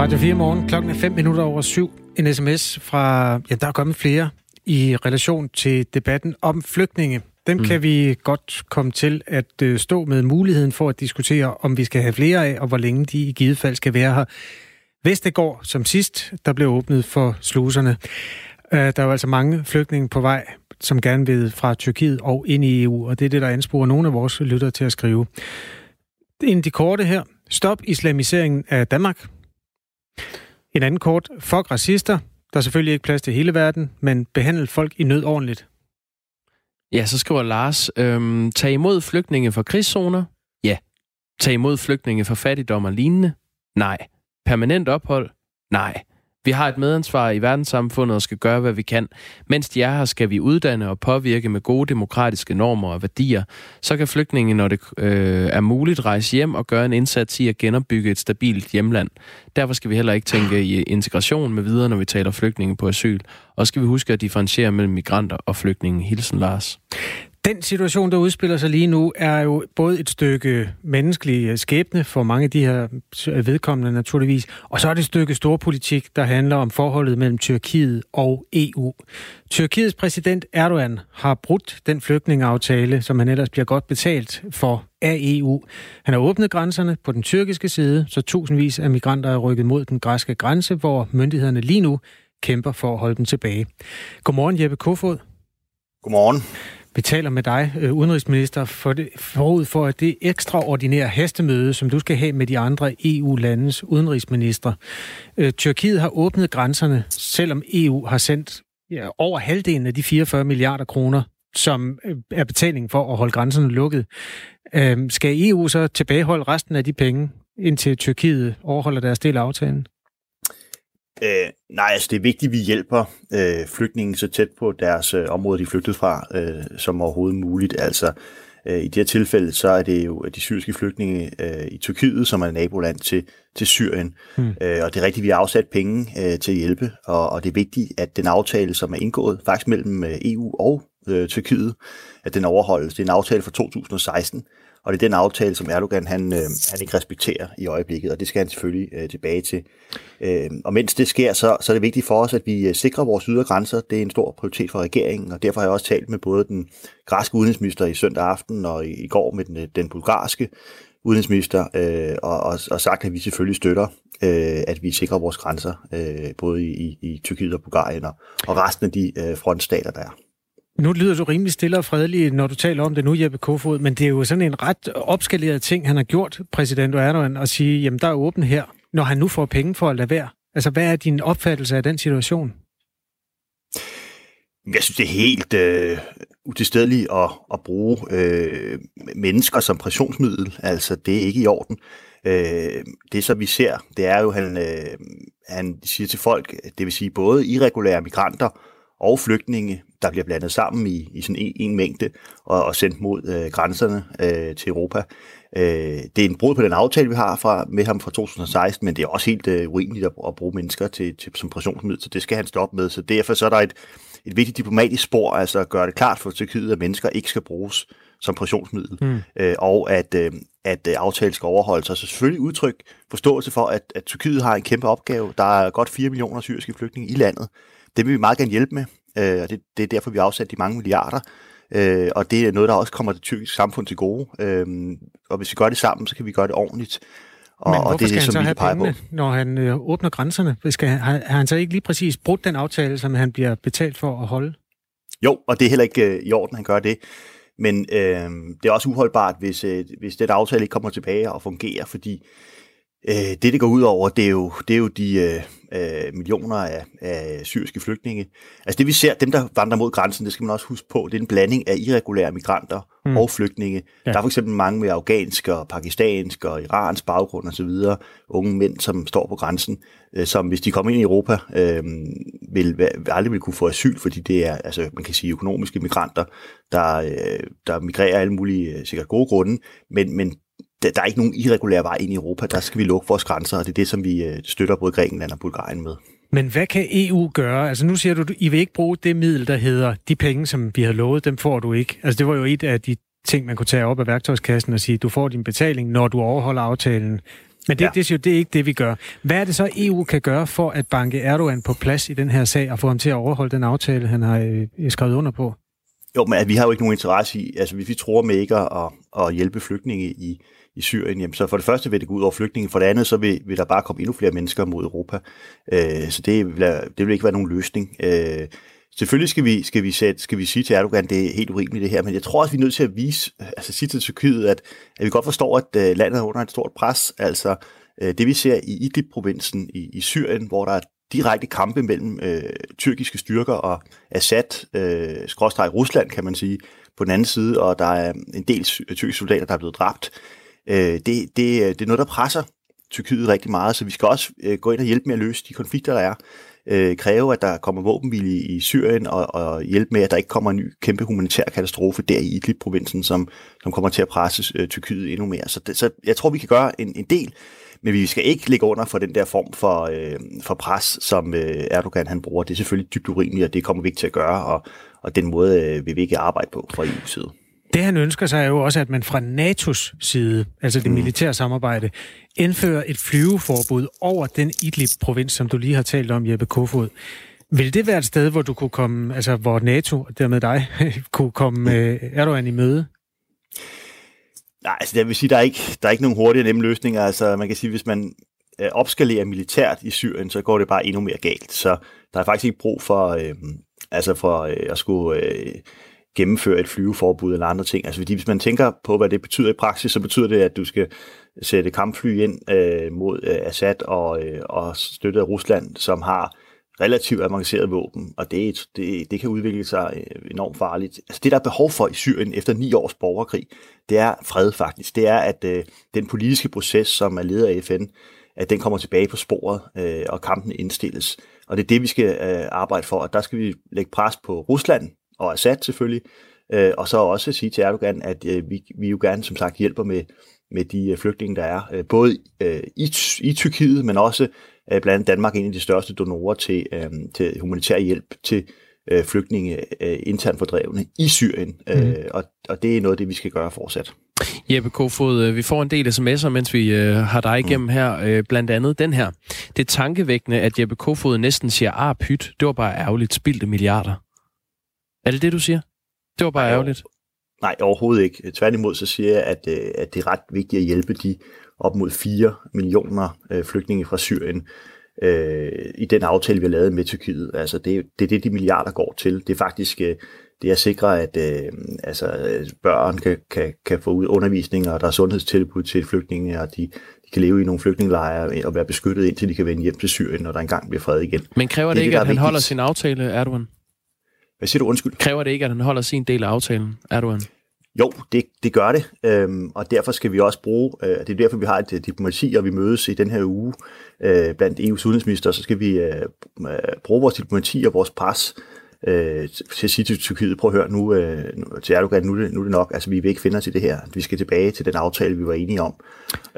Radio 4 morgen, klokken er 5 minutter over syv. En sms fra, ja, der er kommet flere i relation til debatten om flygtninge. Dem mm. kan vi godt komme til at øh, stå med muligheden for at diskutere, om vi skal have flere af, og hvor længe de i givet fald skal være her. Vestegård, som sidst, der blev åbnet for sluserne. Øh, der er jo altså mange flygtninge på vej, som gerne vil fra Tyrkiet og ind i EU, og det er det, der ansporer nogle af vores lyttere til at skrive. En de korte her. Stop islamiseringen af Danmark. En anden kort. Fuck racister. Der er selvfølgelig ikke plads til hele verden, men behandle folk i nød ordentligt. Ja, så skriver Lars, øhm, tag imod flygtninge fra krigszoner? Ja. Tag imod flygtninge fra fattigdom og lignende? Nej. Permanent ophold? Nej. Vi har et medansvar i verdenssamfundet og skal gøre, hvad vi kan. Mens de er her, skal vi uddanne og påvirke med gode demokratiske normer og værdier. Så kan flygtninge, når det øh, er muligt, rejse hjem og gøre en indsats i at genopbygge et stabilt hjemland. Derfor skal vi heller ikke tænke i integration med videre, når vi taler flygtninge på asyl. Og skal vi huske at differentiere mellem migranter og flygtninge. Hilsen Lars. Den situation, der udspiller sig lige nu, er jo både et stykke menneskelig øh, skæbne for mange af de her øh, vedkommende naturligvis, og så er det et stykke storpolitik, der handler om forholdet mellem Tyrkiet og EU. Tyrkiets præsident Erdogan har brudt den flygtningeaftale, som han ellers bliver godt betalt for af EU. Han har åbnet grænserne på den tyrkiske side, så tusindvis af migranter er rykket mod den græske grænse, hvor myndighederne lige nu kæmper for at holde dem tilbage. Godmorgen Jeppe Kofod. Godmorgen. Vi taler med dig, øh, udenrigsminister, for det, forud for at det ekstraordinære hastemøde, som du skal have med de andre EU-landes udenrigsminister. Øh, Tyrkiet har åbnet grænserne, selvom EU har sendt ja, over halvdelen af de 44 milliarder kroner, som øh, er betaling for at holde grænserne lukket. Øh, skal EU så tilbageholde resten af de penge, indtil Tyrkiet overholder deres del af aftalen? Øh, nej, altså det er vigtigt, at vi hjælper øh, flygtninge så tæt på deres øh, område, de flygtet fra, øh, som overhovedet muligt. Altså øh, i det her tilfælde, så er det jo de syriske flygtninge øh, i Tyrkiet, som er naboland til, til Syrien. Hmm. Øh, og det er rigtigt, vi har afsat penge øh, til at hjælpe, og, og det er vigtigt, at den aftale, som er indgået faktisk mellem øh, EU og øh, Tyrkiet, at den overholdes. Det er en aftale fra 2016, og det er den aftale, som Erdogan han, øh, han ikke respekterer i øjeblikket, og det skal han selvfølgelig øh, tilbage til. Øh, og mens det sker, så, så er det vigtigt for os, at vi øh, sikrer vores ydre grænser. Det er en stor prioritet for regeringen, og derfor har jeg også talt med både den græske udenrigsminister i søndag aften og i, i går med den, øh, den bulgarske udenrigsminister, øh, og, og, og sagt, at vi selvfølgelig støtter, øh, at vi sikrer vores grænser, øh, både i, i, i Tyrkiet og Bulgarien og, og resten af de øh, frontstater, der er. Nu lyder du rimelig stille og fredelig, når du taler om det nu, Jeppe Kofod, men det er jo sådan en ret opskaleret ting, han har gjort, præsident Erdogan, at sige, jamen der er åben her, når han nu får penge for at lade være. Altså, hvad er din opfattelse af den situation? Jeg synes, det er helt øh, utilstedeligt at, at bruge øh, mennesker som pressionsmiddel. Altså, det er ikke i orden. Øh, det, som vi ser, det er jo, han, øh, han siger til folk, det vil sige både irregulære migranter og flygtninge, der bliver blandet sammen i, i sådan en, en mængde og, og sendt mod øh, grænserne øh, til Europa. Øh, det er en brud på den aftale, vi har fra, med ham fra 2016, men det er også helt øh, urimeligt at, at bruge mennesker til, til, som pressionsmiddel, så det skal han stoppe med. Så derfor så er der et, et vigtigt diplomatisk spor, altså at gøre det klart for Tyrkiet, at mennesker ikke skal bruges som pressionsmiddel, mm. øh, og at, øh, at øh, aftalen skal overholdes. Så selvfølgelig udtryk forståelse for, at, at Tyrkiet har en kæmpe opgave. Der er godt 4 millioner syriske flygtninge i landet. Det vil vi meget gerne hjælpe med. Øh, og det, det er derfor, vi har afsat de mange milliarder. Øh, og det er noget, der også kommer det tyrkiske samfund til gode. Øh, og hvis vi gør det sammen, så kan vi gøre det ordentligt. Og, Men hvorfor og det er skal det, som han så have pengene, på. når han øh, åbner grænserne? Skal, har, har han så ikke lige præcis brudt den aftale, som han bliver betalt for at holde? Jo, og det er heller ikke øh, i orden, han gør det. Men øh, det er også uholdbart, hvis, øh, hvis den aftale ikke kommer tilbage og fungerer, fordi øh, det, det går ud over, det er jo, det er jo de, øh, øh, millioner af, af syriske flygtninge. Altså det vi ser, dem der vandrer mod grænsen, det skal man også huske på, det er en blanding af irregulære migranter mm. og flygtninge. Ja. Der er for eksempel mange med afghansk og pakistansk og iransk baggrund osv., unge mænd, som står på grænsen, øh, som hvis de kommer ind i Europa, øh, vil, vil aldrig vil kunne få asyl, fordi det er, altså man kan sige, økonomiske migranter, der, øh, der migrerer alle mulige sikkert gode grunde, men, men der, der er ikke nogen irregulær vej ind i Europa. Der skal vi lukke vores grænser, og det er det, som vi øh, støtter både Grækenland og Bulgarien med. Men hvad kan EU gøre? Altså nu siger du, I vil ikke bruge det middel, der hedder, de penge, som vi har lovet, dem får du ikke. Altså det var jo et af de ting, man kunne tage op af værktøjskassen og sige, du får din betaling, når du overholder aftalen. Men det, ja. det, det, det er ikke det, vi gør. Hvad er det så, EU kan gøre for at banke Erdogan på plads i den her sag og få ham til at overholde den aftale, han har øh, skrevet under på? Jo, men vi har jo ikke nogen interesse i, altså hvis vi tror med ikke at, at hjælpe flygtninge i, i Syrien, jamen, så for det første vil det gå ud over flygtninge, for det andet så vil, vil der bare komme endnu flere mennesker mod Europa. Øh, så det vil, det vil ikke være nogen løsning. Øh, selvfølgelig skal vi, skal, vi sætte, skal vi sige til Erdogan, det er helt urimeligt det her, men jeg tror også, vi er nødt til at vise, altså sige til Tyrkiet, at, at vi godt forstår, at øh, landet er under et stort pres. Altså øh, det vi ser i Idlib-provinsen i, i Syrien, hvor der er direkte kampe mellem øh, tyrkiske styrker og Assad, øh, skråstreg Rusland, kan man sige, på den anden side, og der er en del tyrkiske soldater, der er blevet dræbt øh, det, det, øh, det er noget, der presser Tyrkiet rigtig meget, så vi skal også øh, gå ind og hjælpe med at løse de konflikter, der er øh, kræve, at der kommer våbenvilje i Syrien, og, og hjælpe med, at der ikke kommer en ny kæmpe humanitær katastrofe der i Idlib-provinsen, som, som kommer til at presse øh, Tyrkiet endnu mere. Så, det, så jeg tror, vi kan gøre en, en del, men vi skal ikke ligge under for den der form for, øh, for pres, som øh, Erdogan han bruger. Det er selvfølgelig dybt urimeligt, og det kommer vi ikke til at gøre, og, og den måde øh, vil vi ikke arbejde på fra EU's side. Det han ønsker sig er jo også, at man fra NATO's side, altså det mm. militære samarbejde, indfører et flyveforbud over den Idlib-provins, som du lige har talt om, Jeppe Kofod. Vil det være et sted, hvor du kunne komme, altså hvor NATO, og dermed dig, kunne komme øh, Erdogan i møde? Nej, altså jeg vil sige, der er ikke, der er ikke nogen hurtige og nemme løsninger. Altså man kan sige, hvis man øh, opskalerer militært i Syrien, så går det bare endnu mere galt. Så der er faktisk ikke brug for, øh, altså for øh, at skulle øh, gennemføre et flyveforbud eller andre ting. Altså fordi hvis man tænker på, hvad det betyder i praksis, så betyder det, at du skal sætte kampfly ind øh, mod øh, Assad og, øh, og støtte af Rusland, som har relativt avanceret våben, og det, det, det kan udvikle sig øh, enormt farligt. Altså det, der er behov for i Syrien efter ni års borgerkrig, det er fred faktisk. Det er, at øh, den politiske proces, som er ledet af FN, at den kommer tilbage på sporet, øh, og kampen indstilles. Og det er det, vi skal øh, arbejde for, og der skal vi lægge pres på Rusland, og Assad selvfølgelig, øh, og så også sige til Erdogan, at øh, vi, vi jo gerne som sagt hjælper med, med de øh, flygtninge, der er, øh, både øh, i, i Tyrkiet, men også øh, blandt andet Danmark en af de største donorer til, øh, til humanitær hjælp til øh, flygtninge øh, internt fordrevne i Syrien, mm. øh, og, og det er noget af det, vi skal gøre fortsat. Jeppe Kofod, vi får en del sms'er, mens vi øh, har dig igennem mm. her. Øh, blandt andet den her. Det er tankevækkende, at Jeppe Kofod næsten siger, ah, pyt, det var bare ærgerligt, spildte milliarder. Er det det, du siger? Det var bare Nej, ærgerligt. Nej, overhovedet ikke. Tværtimod så siger jeg, at, øh, at det er ret vigtigt at hjælpe de op mod 4 millioner øh, flygtninge fra Syrien øh, i den aftale, vi har lavet med Tyrkiet. Altså det, det er det, de milliarder går til. Det er faktisk øh, det at sikre, at øh, altså, børn kan, kan, kan få ud undervisning, og der er sundhedstilbud til flygtninge, og de, de kan leve i nogle flygtningelejre og være beskyttet, indtil de kan vende hjem til Syrien, når der engang bliver fred igen. Men kræver det, det ikke, det, at han vigtigt. holder sin aftale, Erdogan? Hvad siger du? Undskyld. Kræver det ikke, at han holder sin del af aftalen, Erdogan? Jo, det, det gør det, øhm, og derfor skal vi også bruge, øh, det er derfor, vi har et øh, diplomati, og vi mødes i den her uge øh, blandt EU's udenrigsminister, så skal vi øh, øh, bruge vores diplomati og vores pres øh, til at sige til Tyrkiet, prøv at høre nu, øh, til Erdogan, nu det, nu er det nok, altså vi vil ikke finde os i det her, vi skal tilbage til den aftale, vi var enige om,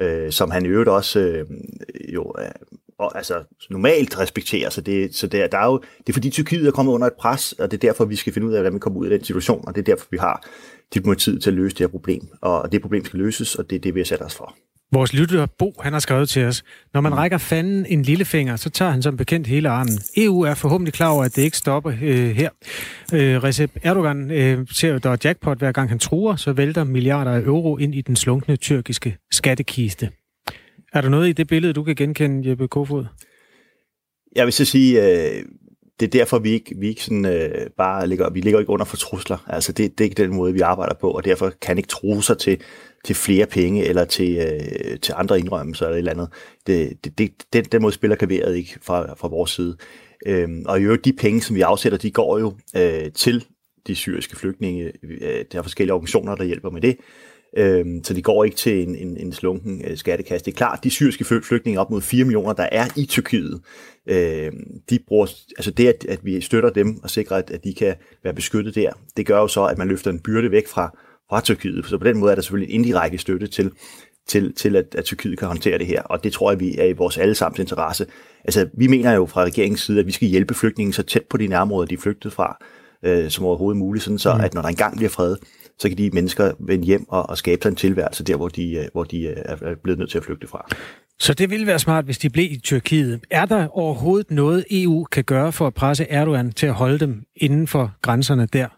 øh, som han i øvrigt også øh, jo og, altså, normalt respekterer. Så, det, så det, der er jo, det er fordi Tyrkiet er kommet under et pres, og det er derfor, vi skal finde ud af, hvordan vi kommer ud af den situation, og det er derfor, vi har diplomatiet til at løse det her problem. Og det problem skal løses, og det er det, vi har sat os for. Vores lytter Bo, han har skrevet til os, når man mm. rækker fanden en lille finger, så tager han som bekendt hele armen. EU er forhåbentlig klar over, at det ikke stopper øh, her. Øh, Recep Erdogan øh, ser, der er jackpot hver gang han truer, så vælter milliarder af euro ind i den slunkne tyrkiske skattekiste. Er der noget i det billede, du kan genkende, Jeppe Kofod? Jeg vil så sige, øh, det er derfor, vi ikke, vi ikke sådan, øh, bare ligger, vi ligger ikke under for trusler. Altså det, det er ikke den måde, vi arbejder på, og derfor kan ikke true sig til, til flere penge eller til, øh, til andre indrømmelser eller et eller andet. Det, det, det, den, den måde spiller kaveret ikke fra, fra vores side. Øhm, og i øvrigt, de penge, som vi afsætter, de går jo øh, til de syriske flygtninge. Øh, der er forskellige organisationer, der hjælper med det. Øhm, så de går ikke til en, en, en slunken øh, skattekasse. Det er klart, de syriske flygtninge op mod 4 millioner, der er i Tyrkiet, øh, de bruger, altså det, at, at vi støtter dem og sikrer, at, at de kan være beskyttet der, det gør jo så, at man løfter en byrde væk fra, fra Tyrkiet. Så på den måde er der selvfølgelig en indirekte støtte til, til, til at, at Tyrkiet kan håndtere det her, og det tror jeg, vi er i vores allesammens interesse. Altså, vi mener jo fra regeringens side, at vi skal hjælpe flygtninge så tæt på de nærområder, de er flygtet fra, øh, som overhovedet muligt, sådan så mm. at når der engang bliver fred, så kan de mennesker vende hjem og, og skabe sig en tilværelse der, hvor de, øh, hvor de er blevet nødt til at flygte fra. Så det ville være smart, hvis de blev i Tyrkiet. Er der overhovedet noget, EU kan gøre for at presse Erdogan til at holde dem inden for grænserne der?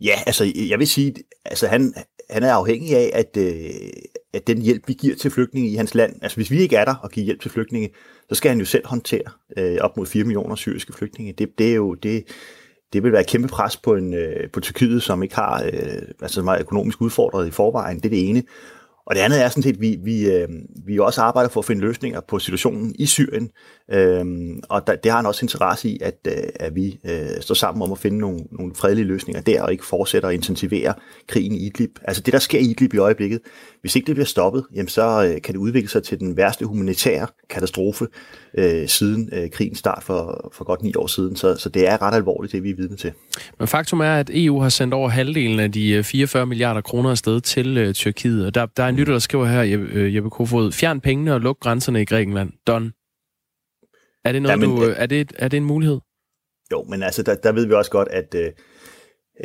Ja, altså jeg vil sige, altså han, han er afhængig af, at, øh, at den hjælp, vi giver til flygtninge i hans land, altså hvis vi ikke er der og giver hjælp til flygtninge, så skal han jo selv håndtere øh, op mod 4 millioner syriske flygtninge. Det, det er jo det, det vil være et kæmpe pres på, en, øh, på Tyrkiet, som ikke har øh, altså meget økonomisk udfordret i forvejen. Det er det ene. Og det andet er sådan set, at vi, vi, øh, vi også arbejder for at finde løsninger på situationen i Syrien. Øhm, og der, det har han også interesse i, at, øh, at vi øh, står sammen om at finde nogle, nogle fredelige løsninger der, og ikke fortsætter at intensivere krigen i Idlib. Altså det, der sker i Idlib i øjeblikket, hvis ikke det bliver stoppet, jamen så øh, kan det udvikle sig til den værste humanitære katastrofe øh, siden øh, krigens start for, for godt ni år siden. Så, så det er ret alvorligt, det vi er vidne til. Men faktum er, at EU har sendt over halvdelen af de øh, 44 milliarder kroner afsted til øh, Tyrkiet. Og der, der er en lytter, der skriver her, Jeppe, øh, Jeppe Kofod, fjern pengene og luk grænserne i Grækenland. Don. Er det, noget, ja, men, du, er, det, er det en mulighed? Jo, men altså, der, der ved vi også godt, at,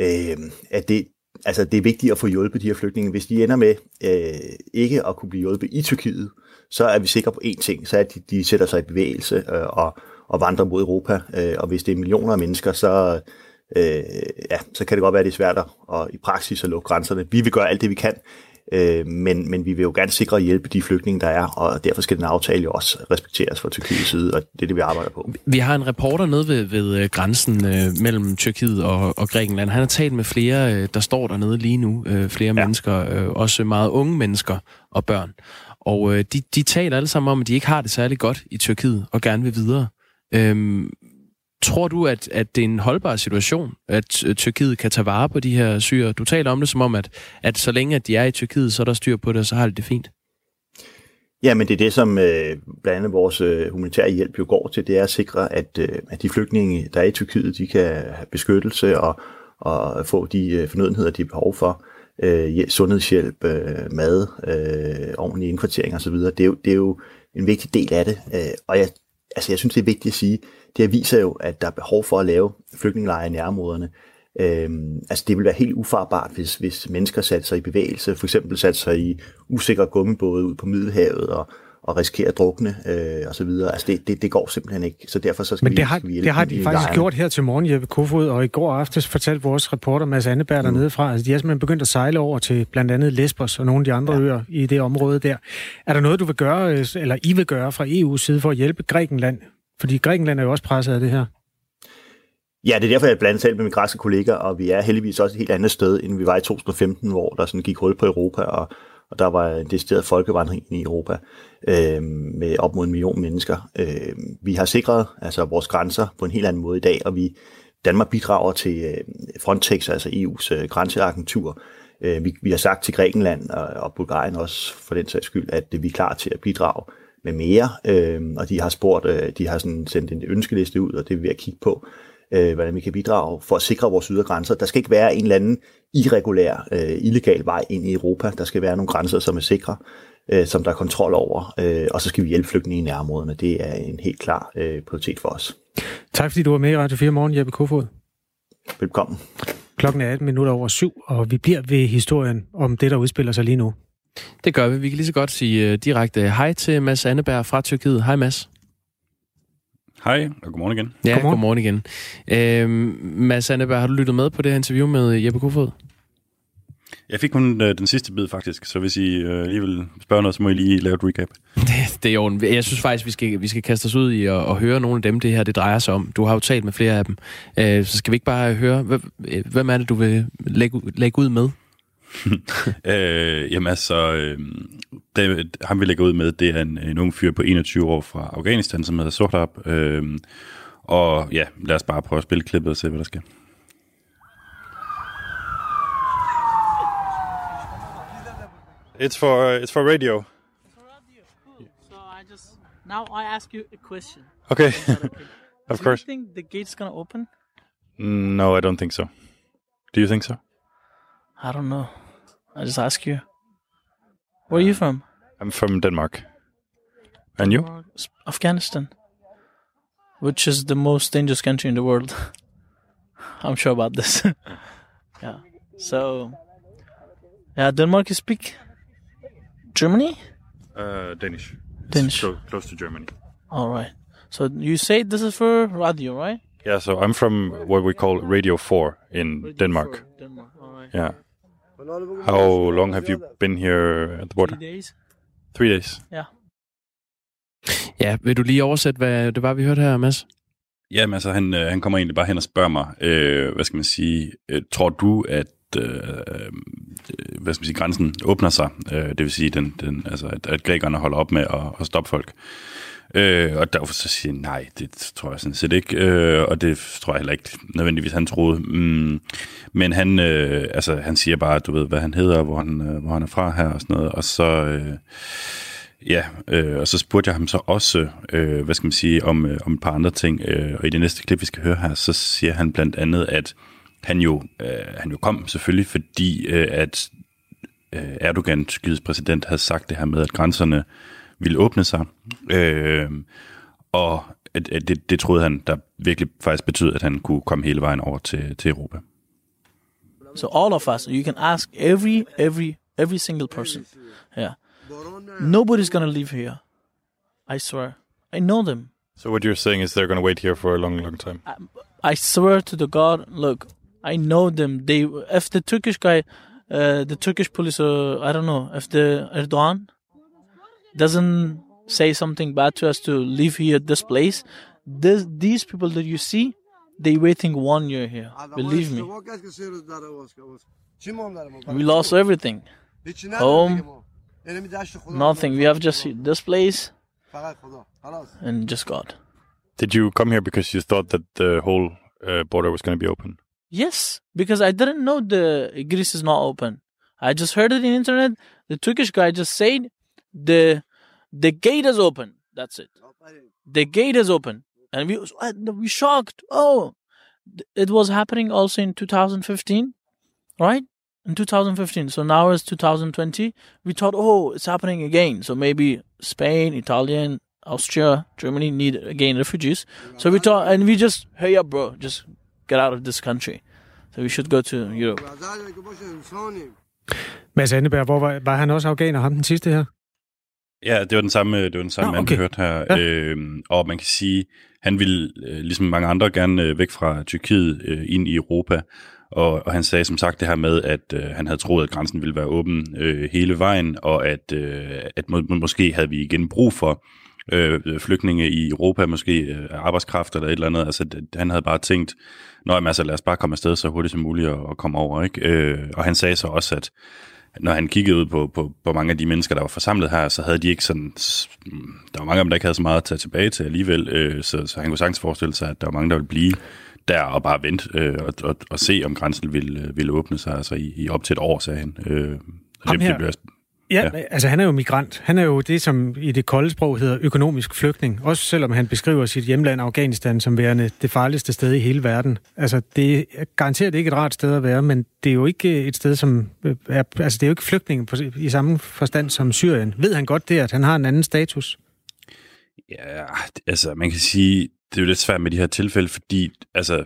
øh, at det, altså, det er vigtigt at få hjulpet de her flygtninge. Hvis de ender med øh, ikke at kunne blive hjulpet i Tyrkiet, så er vi sikre på én ting, så er, at de, de sætter sig i bevægelse øh, og, og vandrer mod Europa. Øh, og hvis det er millioner af mennesker, så, øh, ja, så kan det godt være, at det er svært at, og i praksis at lukke grænserne. Vi vil gøre alt det, vi kan, Øh, men, men vi vil jo gerne sikre at hjælpe de flygtninge, der er, og derfor skal den aftale jo også respekteres fra Tyrkiets side, og det er det, vi arbejder på. Vi har en reporter nede ved, ved øh, grænsen øh, mellem Tyrkiet og, og Grækenland. Han har talt med flere, øh, der står dernede lige nu, øh, flere ja. mennesker, øh, også meget unge mennesker og børn. Og øh, de, de taler alle sammen om, at de ikke har det særlig godt i Tyrkiet og gerne vil videre. Øhm, Tror du, at, at det er en holdbar situation, at øh, Tyrkiet kan tage vare på de her syre? Du taler om det som om, at, at så længe at de er i Tyrkiet, så er der styr på det, og så har de det fint. Ja, men det er det, som øh, blandt andet vores øh, humanitære hjælp jo går til, det er at sikre, at, øh, at de flygtninge, der er i Tyrkiet, de kan have beskyttelse og, og få de øh, fornødenheder, de har behov for. Øh, sundhedshjælp, øh, mad, øh, ordentlig indkvartering osv. Det er, jo, det er jo en vigtig del af det. Øh, og jeg, altså, jeg synes, det er vigtigt at sige, det viser jo, at der er behov for at lave flygtningelejre i nærområderne. Øhm, altså det vil være helt ufarbart, hvis, hvis mennesker satte sig i bevægelse, for eksempel satte sig i usikre gummibåde ud på Middelhavet og, og risikerer at drukne øh, og så videre. Altså det, det, det går simpelthen ikke, så derfor så skal Men det vi, har, vi det har de faktisk lejren. gjort her til morgen, Jeppe Kofod, og i går aftes fortalte vores reporter Mads Anneberg mm. dernede fra, altså de har simpelthen begyndt at sejle over til blandt andet Lesbos og nogle af de andre ja. øer i det område der. Er der noget, du vil gøre, øh, eller I vil gøre fra EU's side for at hjælpe Grækenland fordi Grækenland er jo også presset af det her. Ja, det er derfor, jeg blandt selv med mine græske kolleger, og vi er heldigvis også et helt andet sted, end vi var i 2015, hvor der sådan gik hul på Europa, og, og der var en decideret folkevandring i Europa øh, med op mod en million mennesker. Øh, vi har sikret altså, vores grænser på en helt anden måde i dag, og vi Danmark bidrager til øh, Frontex, altså EU's øh, grænseagentur. Øh, vi, vi har sagt til Grækenland og, og Bulgarien også for den sags skyld, at vi er klar til at bidrage med mere, øh, og de har spurgt, øh, de har sådan sendt en ønskeliste ud, og det vil vi at kigge på, øh, hvordan vi kan bidrage for at sikre vores ydre grænser. Der skal ikke være en eller anden irregulær, øh, illegal vej ind i Europa. Der skal være nogle grænser, som er sikre, øh, som der er kontrol over, øh, og så skal vi hjælpe flygtninge i nærområderne. Det er en helt klar øh, prioritet for os. Tak fordi du var med i Radio 4 morgen, Jeppe Kofod. Velkommen. Klokken er 18 minutter over syv, og vi bliver ved historien om det, der udspiller sig lige nu. Det gør vi. Vi kan lige så godt sige uh, direkte hej til Mads Anneberg fra Tyrkiet. Hej Mads. Hej, og godmorgen igen. Ja, godmorgen, godmorgen igen. Uh, Mads Anneberg, har du lyttet med på det her interview med Jeppe Kofod? Jeg fik kun uh, den sidste bid faktisk, så hvis I uh, lige vil spørge noget, så må I lige lave et recap. Det, det er jo Jeg synes faktisk, vi skal, vi skal kaste os ud i at, at høre nogle af dem, det her det drejer sig om. Du har jo talt med flere af dem. Uh, så skal vi ikke bare høre, hvem er det, du vil lægge, lægge ud med? øh, jamen altså, øh, det, ham vi lægger ud med, det er en, en ung fyr på 21 år fra Afghanistan, som hedder Sohrab. Øh, og ja, lad os bare prøve at spille klippet og se, hvad der sker. It's for uh, it's for radio. For radio, cool. So I just now I ask you a question. Okay, okay? of Do course. Do you think the gate's gonna open? No, I don't think so. Do you think so? I don't know. I just ask you. Where are you from? I'm from Denmark. And you? Afghanistan. Which is the most dangerous country in the world. I'm sure about this. yeah. So, yeah, Denmark you speak Germany? Uh, Danish. Danish. So close to Germany. All right. So you say this is for radio, right? Yeah, so I'm from what we call Radio 4 in Denmark. Denmark. All right. Yeah. How long have you been here at the border? Three days. Three days. Yeah. Ja, vil du lige oversætte, hvad det var, vi hørte her, Mads? Jamen altså, han, øh, han kommer egentlig bare hen og spørger mig, øh, hvad skal man sige, øh, tror du, at øh, Øh, hvad skal man sige, grænsen åbner sig, øh, det vil sige, den, den, altså, at, at grækerne holder op med at, at stoppe folk. Øh, og derfor så siger jeg, nej, det tror jeg sådan set ikke, øh, og det tror jeg heller ikke nødvendigvis, han troede. Mm, men han, øh, altså, han siger bare, du ved, hvad han hedder, hvor han, øh, hvor han er fra her og sådan noget, og så... Øh, Ja, øh, og så spurgte jeg ham så også, øh, hvad skal man sige, om, øh, om et par andre ting. Øh, og i det næste klip, vi skal høre her, så siger han blandt andet, at han jo, øh, han jo kom selvfølgelig, fordi øh, at øh, Erdogan, Tyrkiets præsident, havde sagt det her med, at grænserne ville åbne sig. Øh, og at, at det, det troede han, der virkelig faktisk betød, at han kunne komme hele vejen over til, til Europa. So all of us, you can ask every, every, every single person. Yeah. Nobody's gonna leave here. I swear. I know them. So what you're saying is they're going to wait here for a long, long time? I swear to the God, look, I know them. They, if the Turkish guy, uh, the Turkish police, uh, I don't know, if the Erdogan doesn't say something bad to us to leave here, this place, this, these people that you see, they waiting one year here. Believe me. We lost everything. Home, nothing. We have just this place and just God. Did you come here because you thought that the whole uh, border was going to be open? Yes, because I didn't know the Greece is not open. I just heard it in internet. The Turkish guy just said the the gate is open. That's it. The gate is open, and we uh, we shocked. Oh, it was happening also in 2015, right? In 2015. So now it's 2020. We thought, oh, it's happening again. So maybe Spain, Italian, Austria, Germany need again refugees. So we thought, and we just, hey up, bro, just get out of this country. So we should go to Europe. Mads Anneberg, hvor var, var han også afghaner, ham den sidste her? Ja, det var den samme, det var den samme mand, okay. vi hørte her. Ja. Øhm, og man kan sige, han ville, øh, ligesom mange andre, gerne øh, væk fra Tyrkiet øh, ind i Europa. Og, og han sagde som sagt det her med, at øh, han havde troet, at grænsen ville være åben øh, hele vejen, og at, øh, at må, må- måske havde vi igen brug for øh, flygtninge i Europa, måske øh, arbejdskraft eller et eller andet. Altså, det, han havde bare tænkt, Nå, jamen, altså, lad os bare komme afsted så hurtigt som muligt og, og komme over. Ikke? Øh, og han sagde så også, at når han kiggede ud på, på, på mange af de mennesker, der var forsamlet her, så havde de ikke sådan... Der var mange af dem, der ikke havde så meget at tage tilbage til alligevel, øh, så, så han kunne sagtens forestille sig, at der var mange, der ville blive der og bare vente øh, og, og, og se, om grænsen ville, øh, ville åbne sig altså i, i op til et år, sagde han. Øh, Ham det, her. det bliver, Ja, Ja. altså han er jo migrant. Han er jo det, som i det kolde sprog hedder økonomisk flygtning. Også selvom han beskriver sit hjemland Afghanistan som værende det farligste sted i hele verden. Altså det er garanteret ikke et rart sted at være, men det er jo ikke et sted, som øh, er... Altså det er jo ikke flygtning på, i samme forstand som Syrien. Ved han godt det, at han har en anden status? Ja, altså man kan sige, det er jo lidt svært med de her tilfælde, fordi altså,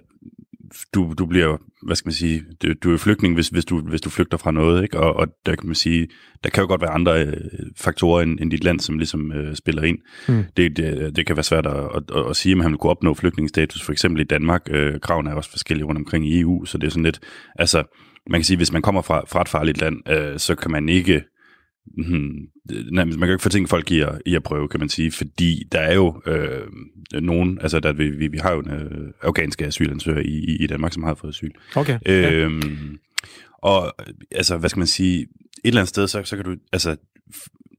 du, du bliver hvad skal man sige, du, du er flygtning, hvis, hvis, du, hvis du flygter fra noget, ikke? Og, og der kan man sige, der kan jo godt være andre øh, faktorer end, end dit land, som ligesom øh, spiller ind. Hmm. Det, det, det kan være svært at, at, at, at sige, om han vil kunne opnå flygtningsstatus, for eksempel i Danmark. Øh, kravene er også forskellige rundt omkring i EU, så det er sådan lidt, altså, man kan sige, hvis man kommer fra, fra et farligt land, øh, så kan man ikke Hmm, man kan jo ikke fortænke folk i at, i at prøve, kan man sige, fordi der er jo øh, nogen, altså der, vi, vi, vi har jo en øh, afghanske asylansøger i, i, Danmark, som har fået asyl. Okay. Ja. Øhm, og altså, hvad skal man sige, et eller andet sted, så, så kan du, altså,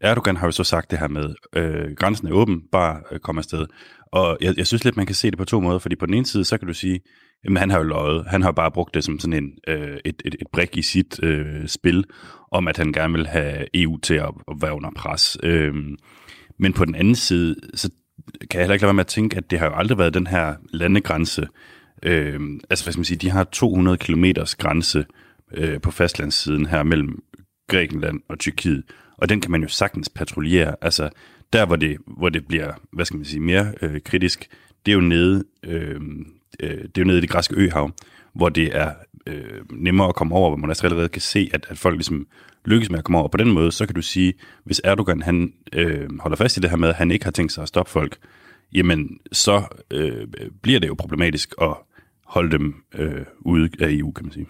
Erdogan har jo så sagt det her med, øh, grænsen er åben, bare øh, kom afsted. Og jeg, jeg synes lidt, man kan se det på to måder, fordi på den ene side, så kan du sige, jamen han har jo løjet, han har jo bare brugt det som sådan en, øh, et, et, et brik i sit øh, spil, om at han gerne vil have EU til at, at være under pres. Øh, men på den anden side, så kan jeg heller ikke lade være med at tænke, at det har jo aldrig været den her landegrænse. Øh, altså, hvad skal man sige, de har 200 km grænse øh, på fastlandssiden her mellem Grækenland og Tyrkiet, og den kan man jo sagtens patruljere. Altså, der hvor det, hvor det bliver, hvad skal man sige, mere øh, kritisk, det er jo nede, øh, øh, det er jo nede i det græske øhav, hvor det er øh, nemmere at komme over, hvor man altså allerede kan se, at, at folk ligesom lykkes med at komme over. På den måde, så kan du sige, hvis Erdogan han øh, holder fast i det her med, at han ikke har tænkt sig at stoppe folk, jamen så øh, bliver det jo problematisk at holde dem øh, ude af EU, kan man sige.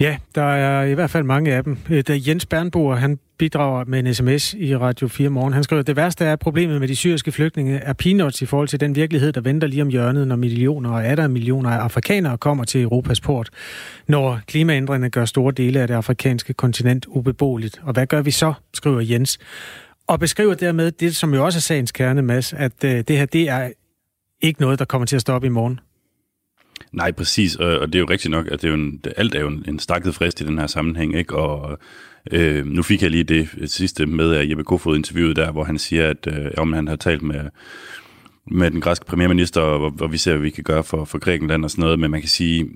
Ja, der er i hvert fald mange af dem. Øh, da Jens Bernboer, han bidrager med en sms i Radio 4 morgen. Han skriver, det værste er, at problemet med de syriske flygtninge er peanuts i forhold til den virkelighed, der venter lige om hjørnet, når millioner og atter millioner af afrikanere kommer til Europas port, når klimaændringerne gør store dele af det afrikanske kontinent ubeboeligt. Og hvad gør vi så, skriver Jens. Og beskriver dermed det, som jo også er sagens kerne, Mads, at øh, det her, det er ikke noget, der kommer til at stoppe i morgen. Nej, præcis, og, og det er jo rigtigt nok, at det er jo en, det, alt er jo en, en stakket frist i den her sammenhæng, ikke? Og øh, nu fik jeg lige det sidste med af Jeppe Kofod interviewet der, hvor han siger, at øh, om han har talt med, med den græske premierminister, og og vi ser, hvad vi kan gøre for, for Grækenland og sådan noget, men man kan sige,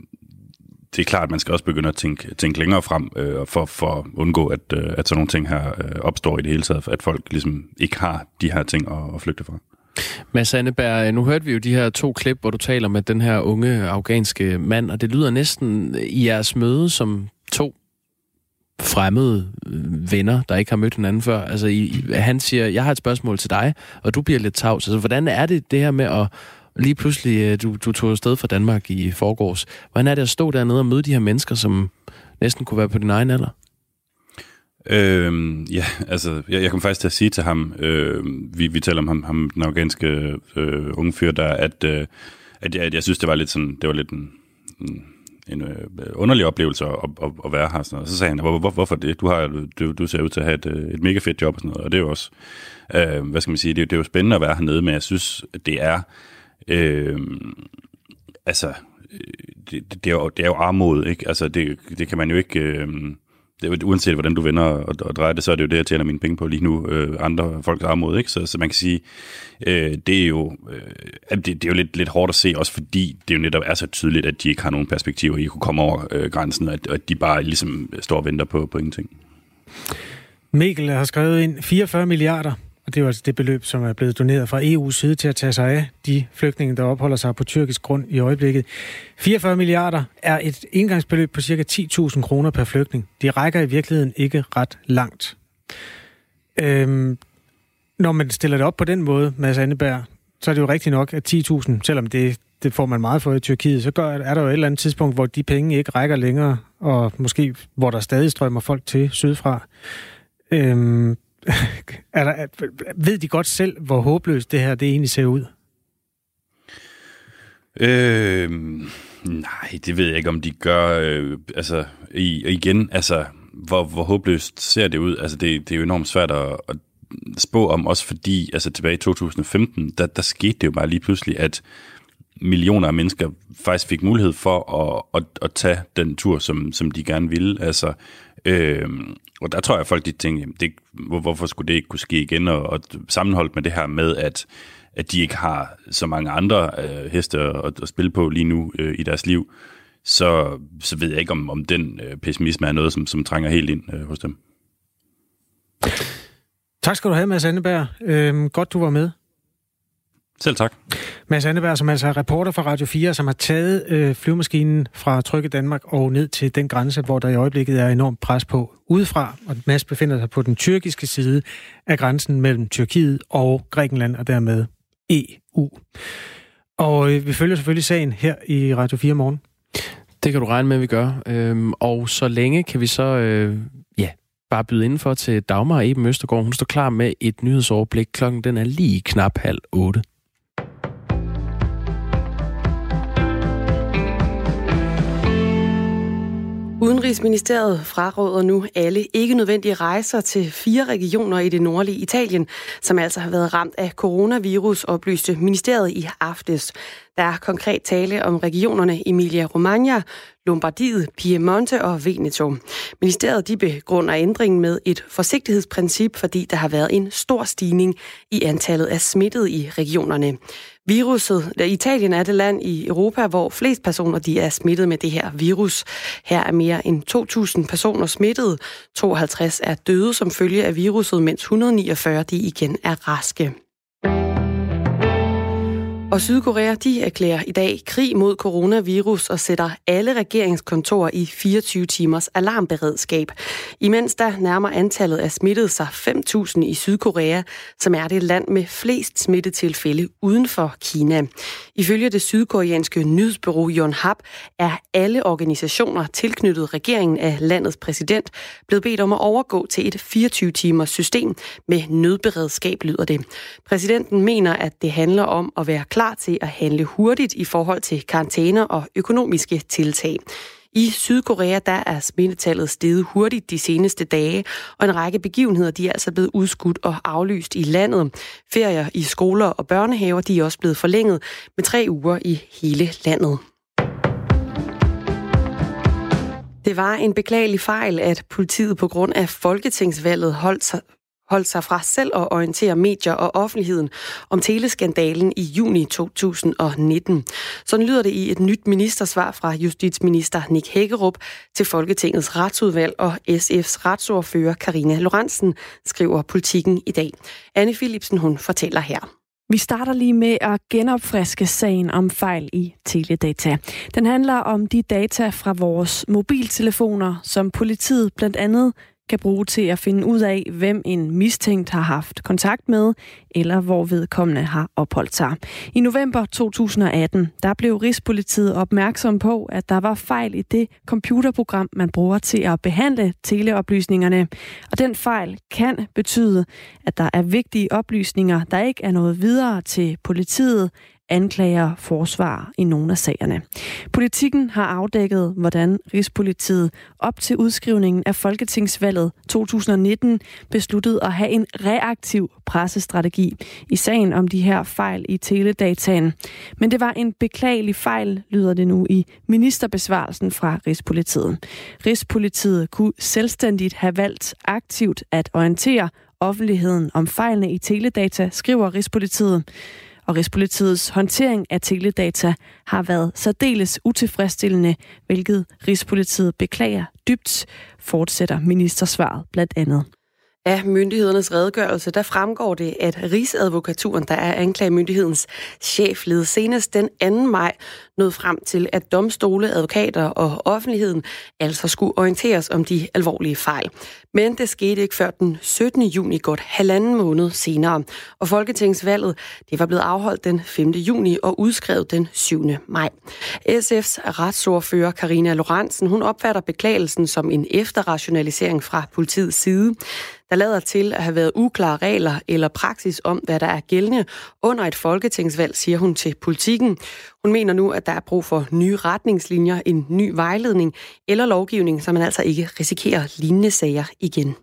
det er klart, at man skal også begynde at tænke, tænke længere frem, øh, for, for at undgå, at, øh, at sådan nogle ting her øh, opstår i det hele taget, at folk ligesom ikke har de her ting at, at flygte fra. Mads Anneberg, øh, nu hørte vi jo de her to klip, hvor du taler med den her unge afghanske mand, og det lyder næsten øh, i jeres møde som to fremmede øh, venner, der ikke har mødt hinanden før. Altså, I, han siger, jeg har et spørgsmål til dig, og du bliver lidt tavs. Altså, hvordan er det det her med at lige pludselig, du, du tog afsted fra Danmark i forgårs. Hvordan er det at stå dernede og møde de her mennesker, som næsten kunne være på din egen alder? Øhm, ja, altså, jeg, jeg kom faktisk til at sige til ham, øh, vi, vi taler om ham, ham den afghanske øh, unge fyr der, at, øh, at, jeg, at jeg synes, det var lidt sådan, det var lidt en, en, en øh, underlig oplevelse at, at, at være her. Sådan noget. Så sagde han, hvor, hvor, hvorfor det? Du, har, du, du ser ud til at have et, øh, et mega fedt job og sådan noget, og det er jo også, øh, hvad skal man sige, det, det er jo spændende at være hernede, men jeg synes, det er, øh, altså, øh, det, det, er jo, det er jo armod, ikke? Altså, det, det kan man jo ikke... Øh, det er, uanset hvordan du vender og, og drejer det, så er det jo det, jeg tjener mine penge på lige nu, øh, andre folks armod, ikke? Så, så man kan sige, øh, det er jo, øh, det, det er jo lidt, lidt hårdt at se, også fordi det jo netop er så tydeligt, at de ikke har nogen perspektiver i at kunne komme over øh, grænsen, og at, at de bare ligesom står og venter på, på ingenting. Mikkel har skrevet ind 44 milliarder og det er jo altså det beløb, som er blevet doneret fra EU's side til at tage sig af de flygtninge, der opholder sig på tyrkisk grund i øjeblikket. 44 milliarder er et engangsbeløb på ca. 10.000 kroner per flygtning. De rækker i virkeligheden ikke ret langt. Øhm, når man stiller det op på den måde, Mads Anneberg, så er det jo rigtigt nok, at 10.000, selvom det, det får man meget for i Tyrkiet, så gør, er der jo et eller andet tidspunkt, hvor de penge ikke rækker længere, og måske hvor der stadig strømmer folk til sydfra. Øhm, er der, ved de godt selv, hvor håbløst det her det egentlig ser ud? Øh, nej, det ved jeg ikke, om de gør. Øh, altså, i, igen, altså, hvor, hvor håbløst ser det ud? Altså, det, det er jo enormt svært at, at spå om, også fordi, altså tilbage i 2015, der, der skete det jo bare lige pludselig, at millioner af mennesker faktisk fik mulighed for at, at, at tage den tur, som, som de gerne ville. Altså, øh, og der tror jeg, at folk de tænker, jamen, det, hvor, hvorfor skulle det ikke kunne ske igen? Og, og sammenholdt med det her med, at, at de ikke har så mange andre øh, heste at, at spille på lige nu øh, i deres liv, så, så ved jeg ikke, om, om den øh, pessimisme er noget, som, som trænger helt ind øh, hos dem. Tak skal du have, Mads Anneberg. Øhm, godt, du var med. Selv tak. Mads Anneberg, som altså er reporter fra Radio 4, som har taget øh, flyvemaskinen fra Trygge Danmark og ned til den grænse, hvor der i øjeblikket er enormt pres på udefra. Og Mads befinder sig på den tyrkiske side af grænsen mellem Tyrkiet og Grækenland, og dermed EU. Og øh, vi følger selvfølgelig sagen her i Radio 4 morgen. Det kan du regne med, at vi gør. Øhm, og så længe kan vi så øh, ja, bare byde indenfor til Dagmar Eben Østergaard. Hun står klar med et nyhedsoverblik. Klokken den er lige knap halv otte. Udenrigsministeriet fraråder nu alle ikke nødvendige rejser til fire regioner i det nordlige Italien, som altså har været ramt af coronavirus, oplyste ministeriet i aftes. Der er konkret tale om regionerne Emilia-Romagna, Lombardiet, Piemonte og Veneto. Ministeriet de begrunder ændringen med et forsigtighedsprincip, fordi der har været en stor stigning i antallet af smittede i regionerne. Viruset, Italien er det land i Europa, hvor flest personer de er smittet med det her virus. Her er mere end 2.000 personer smittet. 52 er døde som følge af viruset, mens 149 de igen er raske. Og Sydkorea de erklærer i dag krig mod coronavirus og sætter alle regeringskontorer i 24 timers alarmberedskab. Imens der nærmer antallet af smittede sig 5.000 i Sydkorea, som er det land med flest smittetilfælde uden for Kina. Ifølge det sydkoreanske nyhedsbureau Yonhap er alle organisationer tilknyttet regeringen af landets præsident blevet bedt om at overgå til et 24-timers system med nødberedskab, lyder det. Præsidenten mener, at det handler om at være klar til at handle hurtigt i forhold til karantæner og økonomiske tiltag. I Sydkorea der er smittetallet steget hurtigt de seneste dage, og en række begivenheder de er altså blevet udskudt og aflyst i landet. Ferier i skoler og børnehaver de er også blevet forlænget med tre uger i hele landet. Det var en beklagelig fejl, at politiet på grund af folketingsvalget holdt sig, holdt sig fra selv at orientere medier og offentligheden om teleskandalen i juni 2019. Sådan lyder det i et nyt ministersvar fra justitsminister Nick Hækkerup til Folketingets retsudvalg og SF's retsordfører Karina Lorentzen, skriver politikken i dag. Anne Philipsen, hun fortæller her. Vi starter lige med at genopfriske sagen om fejl i teledata. Den handler om de data fra vores mobiltelefoner, som politiet blandt andet kan bruge til at finde ud af, hvem en mistænkt har haft kontakt med, eller hvor vedkommende har opholdt sig. I november 2018, der blev Rigspolitiet opmærksom på, at der var fejl i det computerprogram, man bruger til at behandle teleoplysningerne. Og den fejl kan betyde, at der er vigtige oplysninger, der ikke er noget videre til politiet, anklager forsvar i nogle af sagerne. Politikken har afdækket, hvordan Rigspolitiet op til udskrivningen af Folketingsvalget 2019 besluttede at have en reaktiv pressestrategi i sagen om de her fejl i teledataen. Men det var en beklagelig fejl, lyder det nu i ministerbesvarelsen fra Rigspolitiet. Rigspolitiet kunne selvstændigt have valgt aktivt at orientere offentligheden om fejlene i teledata, skriver Rigspolitiet og Rigspolitiets håndtering af teledata har været særdeles utilfredsstillende, hvilket Rigspolitiet beklager dybt, fortsætter ministersvaret blandt andet. Af myndighedernes redegørelse, der fremgår det, at Rigsadvokaturen, der er anklagemyndighedens chefled, senest den 2. maj nåede frem til, at domstole, advokater og offentligheden altså skulle orienteres om de alvorlige fejl. Men det skete ikke før den 17. juni, godt halvanden måned senere. Og Folketingsvalget det var blevet afholdt den 5. juni og udskrevet den 7. maj. SF's retsordfører Karina Lorentzen, hun opfatter beklagelsen som en efterrationalisering fra politiets side der lader til at have været uklare regler eller praksis om, hvad der er gældende under et folketingsvalg, siger hun til politikken. Hun mener nu, at der er brug for nye retningslinjer, en ny vejledning eller lovgivning, så man altså ikke risikerer lignende sager igen.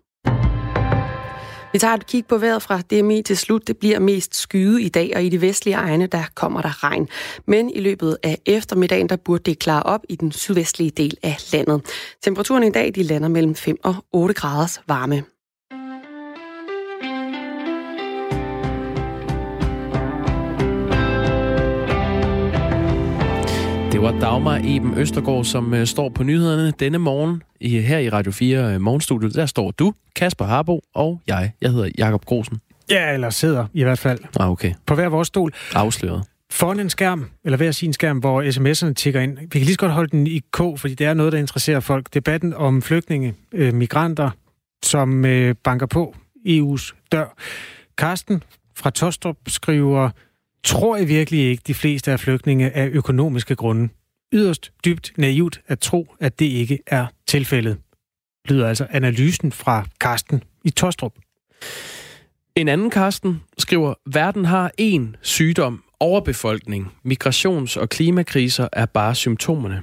Vi tager et kig på vejret fra DMI til slut. Det bliver mest skyde i dag, og i de vestlige egne, der kommer der regn. Men i løbet af eftermiddagen, der burde det klare op i den sydvestlige del af landet. Temperaturen i dag, de lander mellem 5 og 8 graders varme. Det var Dagmar Eben Østergaard, som uh, står på nyhederne denne morgen i, her i Radio 4 uh, øh, Morgenstudiet. Der står du, Kasper Harbo, og jeg. Jeg hedder Jakob Grosen. Ja, eller sidder i hvert fald. Ah, okay. På hver vores stol. Afsløret. Foran en skærm, eller hver sin skærm, hvor sms'erne tigger ind. Vi kan lige så godt holde den i k, fordi det er noget, der interesserer folk. Debatten om flygtninge, øh, migranter, som øh, banker på EU's dør. Karsten fra Tostrup skriver, tror jeg virkelig ikke, de fleste af flygtninge af økonomiske grunde. Yderst dybt naivt at tro, at det ikke er tilfældet. Lyder altså analysen fra Karsten i Tostrup. En anden Karsten skriver, verden har én sygdom, overbefolkning. Migrations- og klimakriser er bare symptomerne.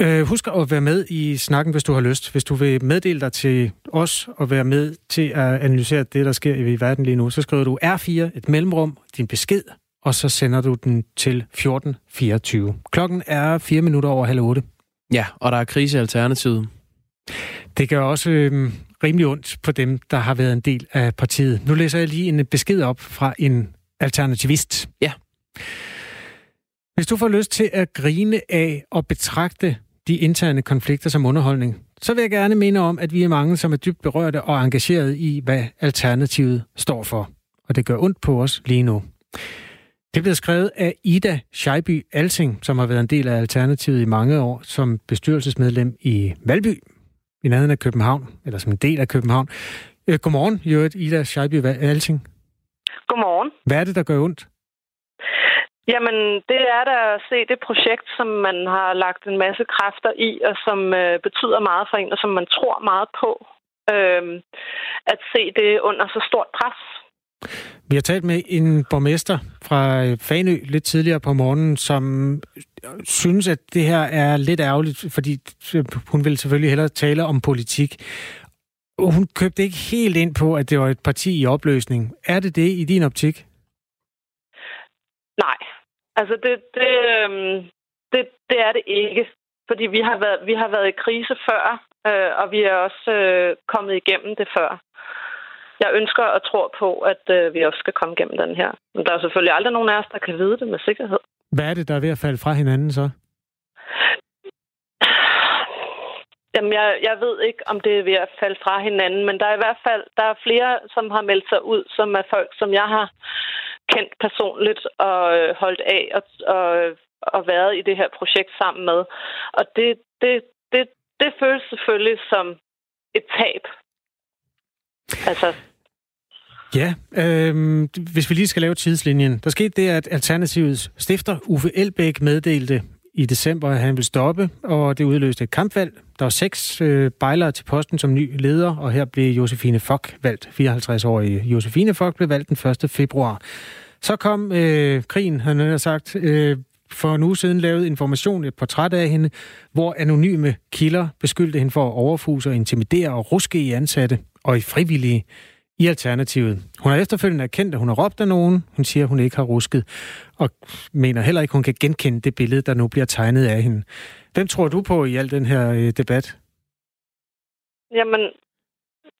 Øh, husk at være med i snakken, hvis du har lyst. Hvis du vil meddele dig til os og være med til at analysere det, der sker i verden lige nu, så skriver du R4, et mellemrum, din besked, og så sender du den til 1424. Klokken er 4 minutter over halv 8. Ja, og der er krise i Alternativet. Det gør også øh, rimelig ondt på dem, der har været en del af partiet. Nu læser jeg lige en besked op fra en alternativist. Ja. Hvis du får lyst til at grine af og betragte de interne konflikter som underholdning, så vil jeg gerne minde om, at vi er mange, som er dybt berørte og engageret i, hvad Alternativet står for. Og det gør ondt på os lige nu. Det blev skrevet af Ida Scheiby Alting, som har været en del af Alternativet i mange år, som bestyrelsesmedlem i Valby, i nærheden af København, eller som en del af København. Øh, godmorgen, Jørgen Ida Scheiby Alting. Godmorgen. Hvad er det, der gør ondt? Jamen, det er da at se det projekt, som man har lagt en masse kræfter i, og som øh, betyder meget for en, og som man tror meget på. Øh, at se det under så stort pres. Vi har talt med en borgmester fra øh, Fanø lidt tidligere på morgenen, som synes, at det her er lidt ærgerligt, fordi øh, hun vil selvfølgelig hellere tale om politik. Hun købte ikke helt ind på, at det var et parti i opløsning. Er det det i din optik? Nej. Altså, det, det, øhm, det, det er det ikke. Fordi vi har været, vi har været i krise før, øh, og vi er også øh, kommet igennem det før. Jeg ønsker og tror på, at øh, vi også skal komme igennem den her. Men der er selvfølgelig aldrig nogen af os, der kan vide det med sikkerhed. Hvad er det, der er ved at falde fra hinanden så? Jamen, jeg, jeg ved ikke, om det er ved at falde fra hinanden, men der er i hvert fald der er flere, som har meldt sig ud, som er folk, som jeg har kendt personligt og øh, holdt af og, og, og været i det her projekt sammen med. Og det, det, det, det føles selvfølgelig som et tab. Altså, Ja, øh, hvis vi lige skal lave tidslinjen. Der skete det, at Alternativets stifter Uffe Elbæk meddelte i december, at han ville stoppe, og det udløste et kampvalg. Der var seks øh, bejlere til posten som ny leder, og her blev Josefine Fock valgt. 54-årige Josefine Fock blev valgt den 1. februar. Så kom øh, krigen, han har sagt, øh, for en uge siden lavet information, et portræt af hende, hvor anonyme kilder beskyldte hende for at overfuse og intimidere og ruske i ansatte og i frivillige i Alternativet. Hun har efterfølgende erkendt, at hun har råbt af nogen. Hun siger, at hun ikke har rusket, og mener heller ikke, at hun kan genkende det billede, der nu bliver tegnet af hende. Hvem tror du på i al den her øh, debat? Jamen,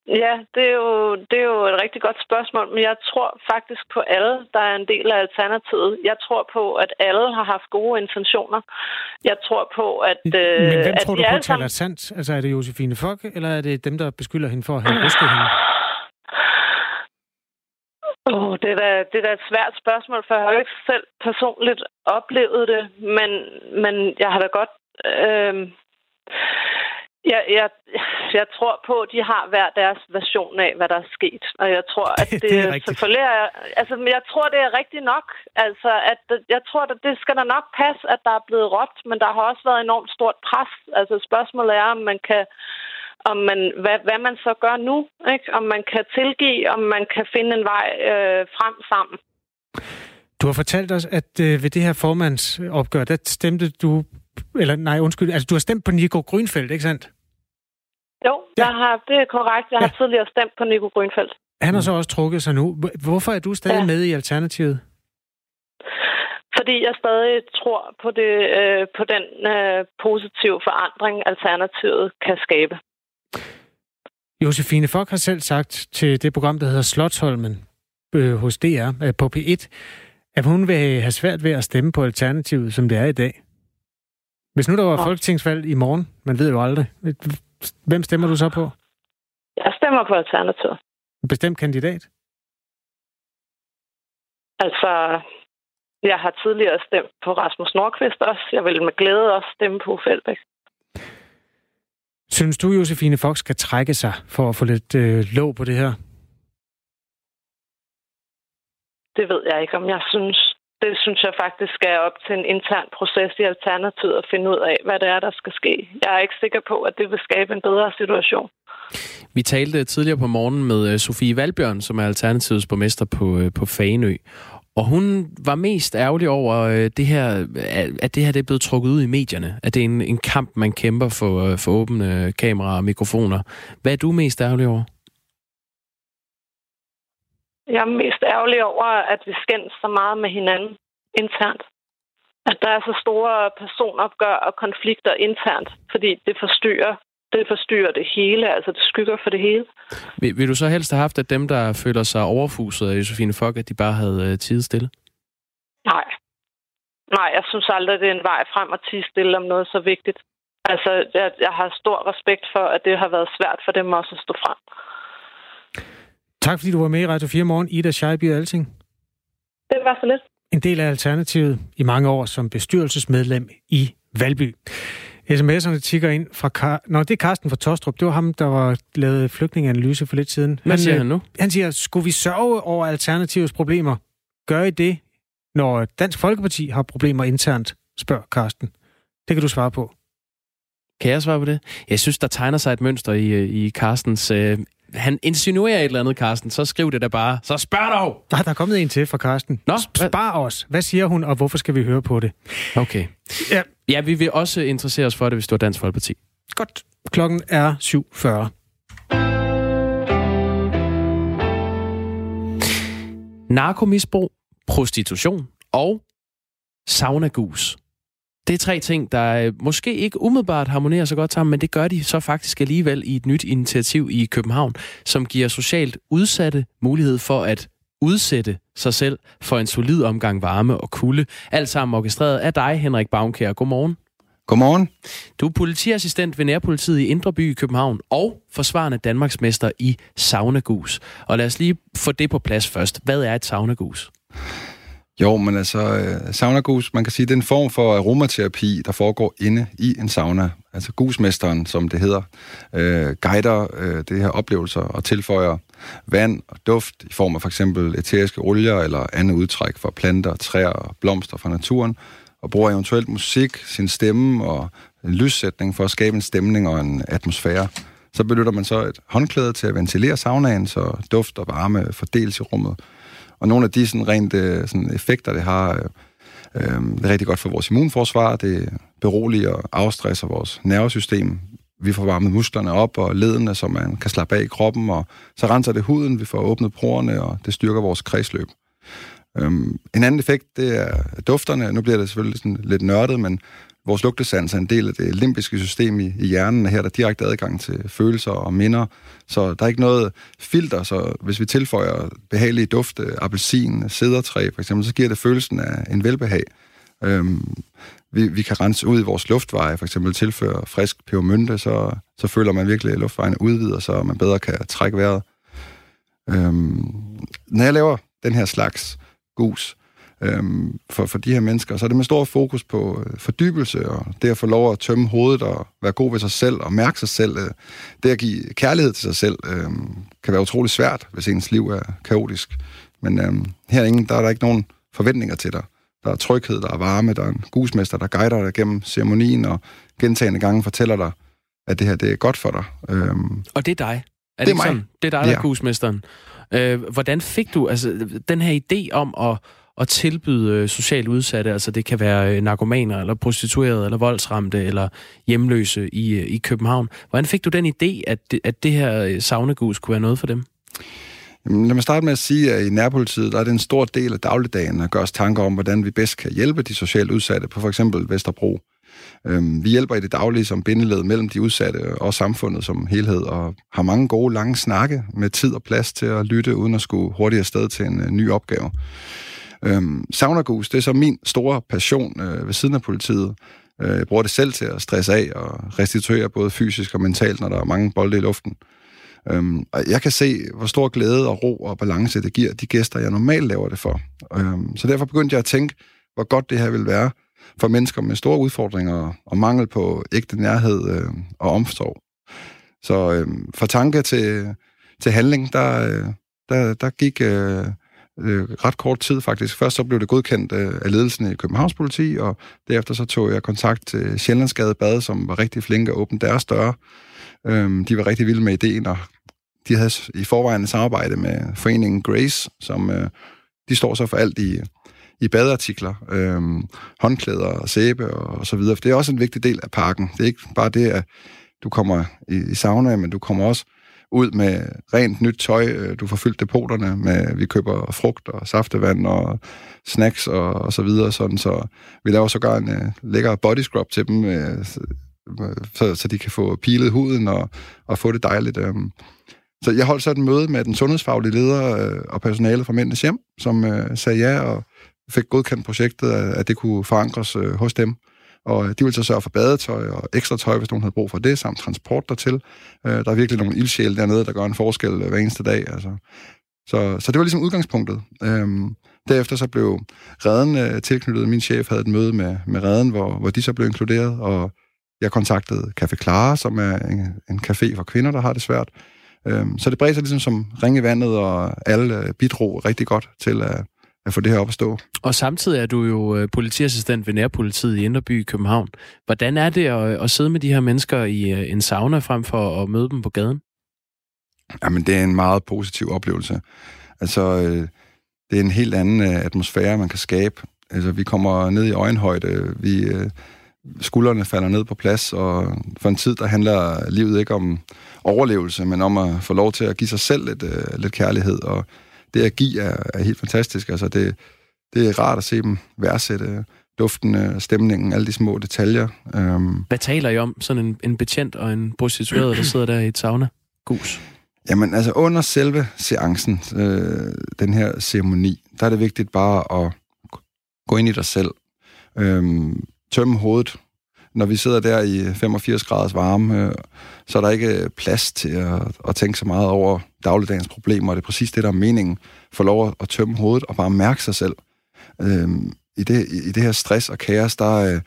ja, det er, jo, det er jo et rigtig godt spørgsmål, men jeg tror faktisk på alle, der er en del af Alternativet. Jeg tror på, at alle har haft gode intentioner. Jeg tror på, at... Øh, men hvem at tror du på taler sandt? Altså er det Josefine Fock, eller er det dem, der beskylder hende for at have rusket hende? Oh, det, er da, det er da et svært spørgsmål, for jeg har jo ikke selv personligt oplevet det, men, men jeg har da godt... Øh, jeg, jeg, jeg tror på, at de har hver deres version af, hvad der er sket. Og jeg tror, at det, det er selvfølgelig er... Altså, jeg tror, det er rigtigt nok. Altså, at jeg tror, at det skal da nok passe, at der er blevet råbt, men der har også været enormt stort pres. Altså, spørgsmålet er, om man kan om man, hvad, hvad man så gør nu, ikke? om man kan tilgive, om man kan finde en vej øh, frem sammen. Du har fortalt os, at øh, ved det her formandsopgør, der stemte du, eller nej, undskyld, altså du har stemt på Nico Grønfeldt, ikke sandt? Jo, ja. jeg har, det er korrekt. Jeg ja. har tidligere stemt på Nico Grønfeldt. Han har så også trukket sig nu. Hvorfor er du stadig ja. med i Alternativet? Fordi jeg stadig tror på, det, øh, på den øh, positive forandring, Alternativet kan skabe. Josefine Fock har selv sagt til det program, der hedder Slotsholmen øh, hos DR øh, på P1, at hun vil have svært ved at stemme på Alternativet, som det er i dag. Hvis nu der var ja. folketingsvalg i morgen, man ved jo aldrig, hvem stemmer du så på? Jeg stemmer på Alternativet. En bestemt kandidat? Altså, jeg har tidligere stemt på Rasmus Nordqvist også. Jeg vil med glæde også stemme på Fældbæk. Synes du, Josefine Fox skal trække sig for at få lidt øh, låg på det her? Det ved jeg ikke, om jeg synes. Det synes jeg faktisk er op til en intern proces i Alternativet at finde ud af, hvad det er, der skal ske. Jeg er ikke sikker på, at det vil skabe en bedre situation. Vi talte tidligere på morgen med øh, Sofie Valbjørn, som er Alternativets borgmester på, øh, på Faneø. Og hun var mest ærgerlig over øh, det her, at det her det er blevet trukket ud i medierne. At det er en, en kamp, man kæmper for, for åbne kameraer og mikrofoner. Hvad er du mest ærgerlig over? Jeg er mest ærgerlig over, at vi skændes så meget med hinanden internt. At der er så store personopgør og konflikter internt, fordi det forstyrrer det forstyrrer det hele, altså det skygger for det hele. Vil, vil du så helst have haft, at dem, der føler sig overfuset af Josefine Fock, at de bare havde uh, tid stille? Nej. Nej, jeg synes aldrig, det er en vej frem at tige stille om noget så vigtigt. Altså, jeg, jeg har stor respekt for, at det har været svært for dem også at stå frem. Tak fordi du var med i Radio 4 morgen, Ida Scheiby Alting. Det var så lidt. en del af Alternativet i mange år som bestyrelsesmedlem i Valby. SMS'erne tigger ind fra... Kar- Nå, det er Carsten fra Tostrup. Det var ham, der var lavet flygtningeanalyse for lidt siden. Hvad siger han nu? Han siger, skulle vi sørge over Alternativets problemer? Gør I det, når Dansk Folkeparti har problemer internt? Spørger Carsten. Det kan du svare på. Kan jeg svare på det? Jeg synes, der tegner sig et mønster i, i Carstens... Øh, han insinuerer et eller andet, Carsten. Så skriv det da bare. Så spørg dog! Nej, der er kommet en til fra Carsten. Nå, hvad- Spar os. Hvad siger hun, og hvorfor skal vi høre på det? Okay. Ja. Ja, vi vil også interessere os for det, hvis du er Dansk Folkeparti. Godt. Klokken er 7.40. Narkomisbrug, prostitution og saunagus. Det er tre ting, der øh, måske ikke umiddelbart harmonerer så godt sammen, men det gør de så faktisk alligevel i et nyt initiativ i København, som giver socialt udsatte mulighed for at udsætte sig selv for en solid omgang varme og kulde. Alt sammen orkestreret af dig, Henrik Baumkær. Godmorgen. Godmorgen. Du er politiassistent ved Nærpolitiet i Indre By i København og forsvarende Danmarksmester i saunagus. Og lad os lige få det på plads først. Hvad er et saunagus? Jo, men altså, øh, saunagus, man kan sige, det er en form for aromaterapi, der foregår inde i en sauna. Altså gusmesteren, som det hedder, øh, guider øh, det her oplevelser og tilføjer vand og duft i form af for eksempel eteriske olier eller andet udtræk fra planter, træer og blomster fra naturen, og bruger eventuelt musik, sin stemme og en lyssætning for at skabe en stemning og en atmosfære. Så benytter man så et håndklæde til at ventilere saunaen, så duft og varme fordeles i rummet. Og nogle af de sådan rent øh, sådan effekter, det har, øh, øh, det er rigtig godt for vores immunforsvar. Det beroliger og afstresser vores nervesystem. Vi får varmet musklerne op og ledene, så man kan slappe af i kroppen, og så renser det huden, vi får åbnet porerne, og det styrker vores kredsløb. Øhm, en anden effekt, det er dufterne. Nu bliver det selvfølgelig sådan lidt nørdet, men vores lugtesans er en del af det limbiske system i, i hjernen, og her er der direkte adgang til følelser og minder. Så der er ikke noget filter, så hvis vi tilføjer behagelige dufte, appelsin, cedertræ for eksempel, så giver det følelsen af en velbehag. Øhm, vi, vi kan rense ud i vores luftveje, for eksempel tilføre frisk pebermynte, så, så føler man virkelig, at luftvejene udvider, så man bedre kan trække vejret. Øhm, når jeg laver den her slags gus øhm, for, for de her mennesker, så er det med stor fokus på øh, fordybelse og det at få lov at tømme hovedet og være god ved sig selv og mærke sig selv. Øh, det at give kærlighed til sig selv øh, kan være utrolig svært, hvis ens liv er kaotisk. Men øh, herinde, der er der ikke nogen forventninger til dig. Der er tryghed, der er varme, der er en gusmester, der guider dig gennem ceremonien og gentagende gange fortæller dig, at det her det er godt for dig. Øhm, Og det er dig. Er det, Det er mig. sådan? Det er dig, der Ja. er husmesteren. Øh, hvordan fik du altså, den her idé om at, at tilbyde øh, socialt udsatte, altså det kan være øh, narkomaner, eller prostituerede, eller voldsramte, eller hjemløse i, øh, i København. Hvordan fik du den idé, at det, at det her savnegus kunne være noget for dem? Jamen, lad mig starte med at sige, at i nærpolitiet der er det en stor del af dagligdagen at gøre os tanker om, hvordan vi bedst kan hjælpe de socialt udsatte på for eksempel Vesterbro. Øhm, vi hjælper i det daglige som bindeled mellem de udsatte og samfundet som helhed, og har mange gode, lange snakke med tid og plads til at lytte, uden at skulle hurtigt afsted til en ny opgave. Øhm, Saunagus, det er så min store passion øh, ved siden af politiet. Øh, jeg bruger det selv til at stresse af og restituere både fysisk og mentalt, når der er mange bolde i luften. Øhm, og jeg kan se, hvor stor glæde og ro og balance det giver de gæster, jeg normalt laver det for. Øhm, så derfor begyndte jeg at tænke, hvor godt det her vil være for mennesker med store udfordringer og mangel på ægte nærhed øh, og omsorg. Så øh, fra tanke til, til handling, der, øh, der, der gik øh, øh, ret kort tid faktisk. Først så blev det godkendt øh, af ledelsen i Københavns politi, og derefter så tog jeg kontakt til Sjællandsgade Bade, som var rigtig flinke at åbne deres døre. Øh, de var rigtig vilde med ideen, og de havde i forvejen et samarbejde med foreningen Grace, som øh, de står så for alt i, i badeartikler, øh, håndklæder og sæbe og, og så videre. For det er også en vigtig del af parken. Det er ikke bare det, at du kommer i, i sauna, men du kommer også ud med rent nyt tøj. Øh, du får fyldt depoterne med, vi køber frugt og saftevand og snacks og, og så videre. Sådan, så vi laver sågar en uh, lækker body scrub til dem, uh, så, så de kan få pilet huden og, og få det dejligt. Um. Så jeg holdt så et møde med den sundhedsfaglige leder uh, og personale fra Mændenes Hjem, som uh, sagde ja og fik godkendt projektet, at, at det kunne forankres uh, hos dem. Og øh, de ville så sørge for badetøj og ekstra tøj, hvis nogen havde brug for det, samt transport dertil. Øh, der er virkelig nogle ildsjæle dernede, der gør en forskel øh, hver eneste dag. Altså, Så, så det var ligesom udgangspunktet. Øhm, derefter så blev redden øh, tilknyttet. Min chef havde et møde med, med redden, hvor, hvor de så blev inkluderet, og jeg kontaktede Café Clara, som er en, en café for kvinder, der har det svært. Øhm, så det bredte sig ligesom som ringe i vandet, og alle øh, bidrog rigtig godt til at, at få det her op at stå. Og samtidig er du jo øh, politiassistent ved Nærpolitiet i Inderby i København. Hvordan er det at, at sidde med de her mennesker i øh, en sauna frem for at møde dem på gaden? Jamen, det er en meget positiv oplevelse. Altså, øh, det er en helt anden atmosfære, man kan skabe. Altså, vi kommer ned i øjenhøjde, vi, skuldrene falder ned på plads, og for en tid, der handler livet ikke om overlevelse, men om at få lov til at give sig selv lidt, lidt kærlighed, og det at give er, er helt fantastisk. Altså, det, det er rart at se dem værdsætte duften, stemningen, alle de små detaljer. Um, Hvad taler I om, sådan en, en betjent og en prostitueret, der sidder der i et sauna? Gus. Jamen, altså under selve seancen, øh, den her ceremoni, der er det vigtigt bare at gå ind i dig selv. Øh, tømme hovedet. Når vi sidder der i 85 graders varme, øh, så er der ikke øh, plads til at, at tænke så meget over dagligdagens problemer. og Det er præcis det, der er meningen. Få lov at, at tømme hovedet og bare mærke sig selv. Øh, i, det, I det her stress og kaos, der, øh,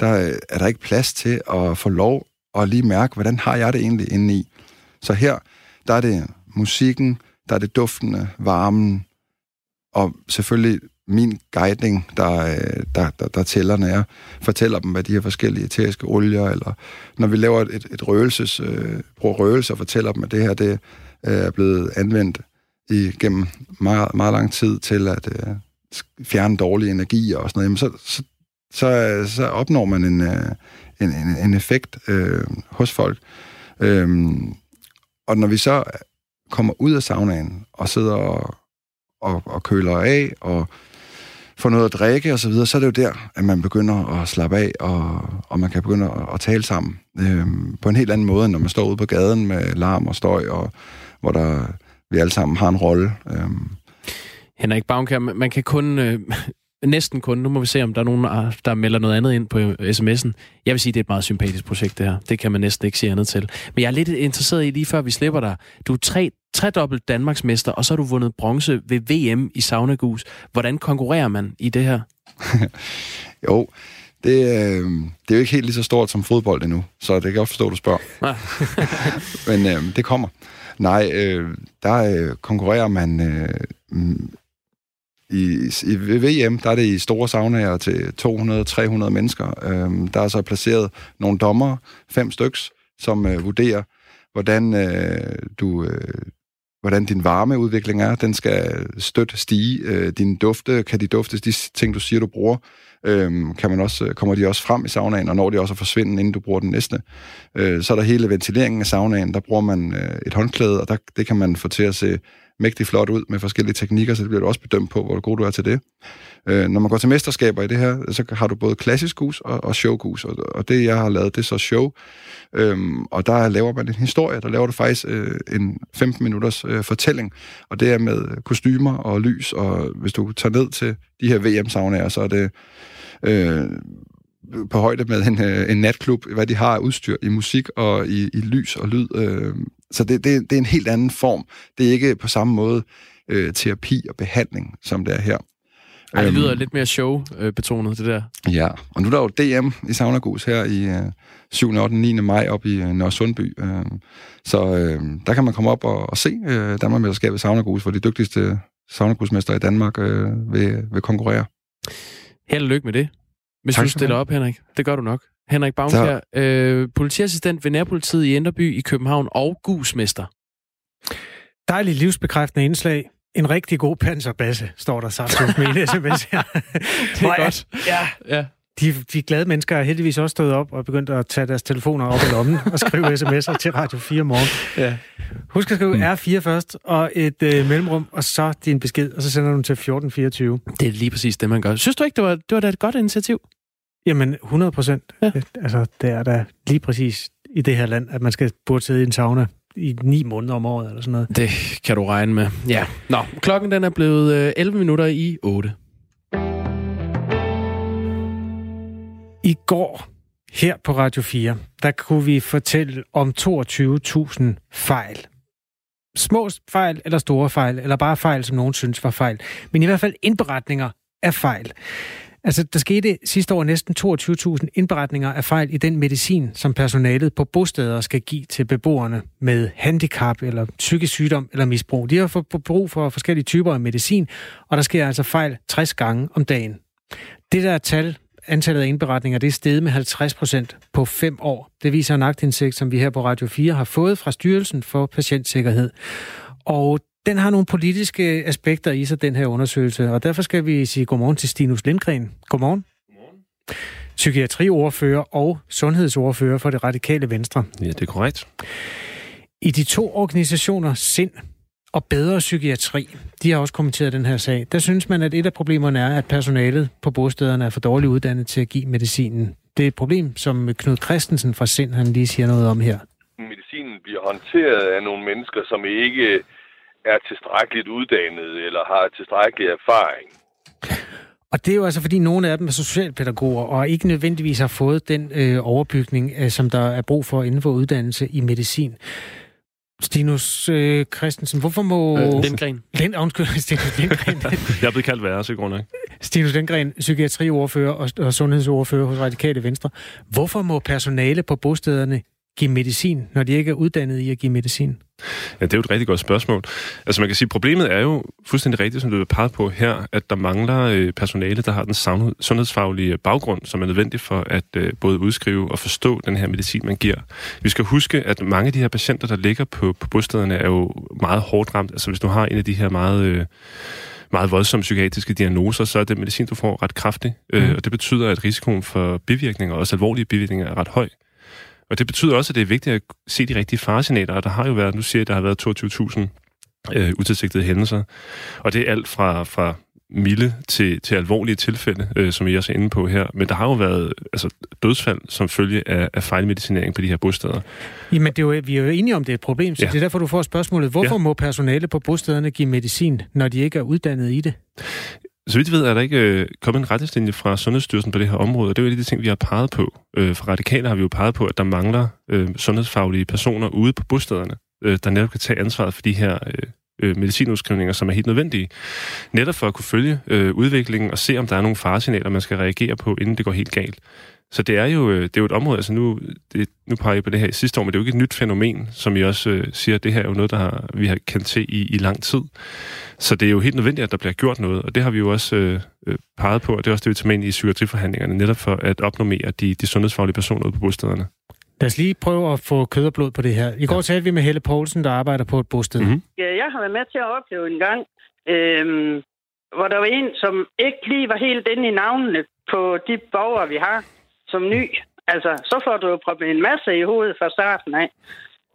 der øh, er der ikke plads til at få lov at lige mærke, hvordan har jeg det egentlig inde i. Så her, der er det musikken, der er det duftende, varmen, og selvfølgelig min guidning, der, øh, der, der, der tæller, når jeg fortæller dem, hvad de her forskellige eteriske olier, eller når vi laver et, et røgelses, øh, bruger røgelse og fortæller dem, at det her det øh, er blevet anvendt igennem meget, meget lang tid til at øh, fjerne dårlige energier og sådan noget, jamen så, så, så, så opnår man en, øh, en, en, en effekt øh, hos folk. Øh, og når vi så kommer ud af saunaen og sidder og, og, og køler af og får noget at drikke og så videre, så er det jo der, at man begynder at slappe af, og, og man kan begynde at, at tale sammen øh, på en helt anden måde, end når man står ude på gaden med larm og støj, og hvor der vi alle sammen har en rolle. Øh. Henrik Baumkær, man kan kun øh, næsten kun. Nu må vi se, om der er nogen, der melder noget andet ind på sms'en. Jeg vil sige, det er et meget sympatisk projekt, det her. Det kan man næsten ikke sige andet til. Men jeg er lidt interesseret i, lige før vi slipper dig. Du er tre, tredobbelt Danmarksmester, og så har du vundet bronze ved VM i Saunagus. Hvordan konkurrerer man i det her? jo, det, øh, det er jo ikke helt lige så stort som fodbold endnu, så det kan jeg godt forstå, du spørger. Men øh, det kommer. Nej, øh, der øh, konkurrerer man øh, i, i VM, der er det i store saunaer til 200-300 mennesker. Øhm, der er så placeret nogle dommer, fem styks, som øh, vurderer, hvordan øh, du... Øh, hvordan din varmeudvikling er. Den skal støt stige. Øh, din dufte, kan de duftes, de ting, du siger, du bruger, øh, kan man også, kommer de også frem i saunaen, og når de også at forsvinde, inden du bruger den næste. Øh, så er der hele ventileringen af saunaen. Der bruger man øh, et håndklæde, og der, det kan man få til at se mægtig flot ud med forskellige teknikker, så det bliver du også bedømt på, hvor god du er til det. Øh, når man går til mesterskaber i det her, så har du både klassisk gus og, og showgus, og, og det, jeg har lavet, det er så show. Øhm, og der laver man en historie, der laver du faktisk øh, en 15 minutters øh, fortælling, og det er med kostymer og lys, og hvis du tager ned til de her VM-saunaer, så er det øh, på højde med en, øh, en natklub, hvad de har af udstyr i musik og i, i lys og lyd. Øh, så det, det, det er en helt anden form. Det er ikke på samme måde øh, terapi og behandling, som det er her. Ej, det lyder øhm, lidt mere show-betonet, det der. Ja, og nu er der jo DM i Saunagus her i øh, 7. 8. 9. maj op i øh, Nørre Sundby. Øh, så øh, der kan man komme op og, og se øh, Danmarksmesterskabet Saunagus, hvor de dygtigste saunagusmester i Danmark øh, vil, vil konkurrere. Held og lykke med det. Hvis tak, du stiller op, Henrik. Det gør du nok. Henrik Baumkjær, øh, politiassistent ved Nærpolitiet i Enderby i København og gusmester. Dejligt livsbekræftende indslag. En rigtig god panserbasse, står der sagt med en sms her. det er godt. Ja, ja. De, de glade mennesker er heldigvis også stået op og begyndt at tage deres telefoner op i lommen og skrive sms'er til Radio 4 morgen. Ja. Husk at skrive mm. R4 først, og et øh, mellemrum, og så din besked, og så sender du den til 1424. Det er lige præcis det, man gør. Synes du ikke, det var, det var da et godt initiativ? Jamen, 100 procent. Ja. Altså, det er da lige præcis i det her land, at man skal burde sidde i en sauna i ni måneder om året, eller sådan noget. Det kan du regne med. Ja. Nå, klokken den er blevet 11 øh, minutter i 8. I går her på Radio 4, der kunne vi fortælle om 22.000 fejl små fejl eller store fejl, eller bare fejl, som nogen synes var fejl. Men i hvert fald indberetninger af fejl. Altså, der skete sidste år næsten 22.000 indberetninger af fejl i den medicin, som personalet på bosteder skal give til beboerne med handicap eller psykisk sygdom eller misbrug. De har fået brug for forskellige typer af medicin, og der sker altså fejl 60 gange om dagen. Det der tal, antallet af indberetninger, det er steget med 50 procent på fem år. Det viser en aktindsigt, som vi her på Radio 4 har fået fra Styrelsen for Patientsikkerhed. Og den har nogle politiske aspekter i sig, den her undersøgelse, og derfor skal vi sige godmorgen til Stinus Lindgren. Godmorgen. Godmorgen. Psykiatriordfører og sundhedsordfører for det radikale venstre. Ja, det er korrekt. I de to organisationer, SIND og Bedre Psykiatri, de har også kommenteret den her sag. Der synes man, at et af problemerne er, at personalet på bostederne er for dårligt uddannet til at give medicinen. Det er et problem, som Knud Christensen fra SIND, han lige siger noget om her. Medicinen bliver håndteret af nogle mennesker, som ikke er tilstrækkeligt uddannet eller har tilstrækkelig erfaring. Og det er jo altså, fordi nogle af dem er socialpædagoger, og ikke nødvendigvis har fået den øh, overbygning, øh, som der er brug for inden for uddannelse i medicin. Stinus øh, Christensen, hvorfor må... Øh, Lindgren. Lind, undskyld, Stinus Lindgren. jeg er blevet kaldt værre, så nok. Stinus Lindgren, psykiatriordfører og, og sundhedsordfører hos Radikale Venstre. Hvorfor må personale på bostederne give medicin, når de ikke er uddannet i at give medicin? Ja, det er jo et rigtig godt spørgsmål. Altså man kan sige, problemet er jo fuldstændig rigtigt, som du har peget på her, at der mangler øh, personale, der har den sundhedsfaglige baggrund, som er nødvendig for at øh, både udskrive og forstå den her medicin, man giver. Vi skal huske, at mange af de her patienter, der ligger på, på bostederne, er jo meget hårdt ramt. Altså hvis du har en af de her meget... Øh, meget voldsomme psykiatriske diagnoser, så er det medicin, du får ret kraftig. Mm. Øh, og det betyder, at risikoen for bivirkninger, også alvorlige bivirkninger, er ret høj. Og det betyder også, at det er vigtigt at se de rigtige faresignaler, og der har jo været, nu siger jeg, at der har været 22.000 øh, utilsigtede hændelser. Og det er alt fra, fra milde til, til alvorlige tilfælde, øh, som I også er inde på her. Men der har jo været altså, dødsfald som følge af, af fejlmedicinering på de her bosteder. Jamen, det er jo, vi er jo enige om, det er et problem, så ja. det er derfor, du får spørgsmålet. Hvorfor ja. må personale på bostederne give medicin, når de ikke er uddannet i det? Så vidt ved, er der ikke øh, kommet en retningslinje fra Sundhedsstyrelsen på det her område, og det er jo en af de ting, vi har peget på. Øh, fra radikale har vi jo peget på, at der mangler øh, sundhedsfaglige personer ude på bostederne, øh, der netop kan tage ansvaret for de her øh, øh, medicinudskrivninger, som er helt nødvendige. Netop for at kunne følge øh, udviklingen og se, om der er nogle faresignaler, man skal reagere på, inden det går helt galt. Så det er jo, øh, det er jo et område, altså nu, det, nu peger jeg på det her i sidste år, men det er jo ikke et nyt fænomen, som I også øh, siger, det her er jo noget, der har, vi har kendt til i, i lang tid. Så det er jo helt nødvendigt, at der bliver gjort noget, og det har vi jo også øh, øh peget på, og det er også det, vi tager med ind i psykiatriforhandlingerne, netop for at opnormere de, de sundhedsfaglige personer ude på bostederne. Lad os lige prøve at få kød og blod på det her. I går ja. talte vi med Helle Poulsen, der arbejder på et bosted. Mm-hmm. Ja, jeg har været med til at opleve en gang, øhm, hvor der var en, som ikke lige var helt inde i navnene på de borgere, vi har som ny. Altså, så får du jo proppet en masse i hovedet fra starten af.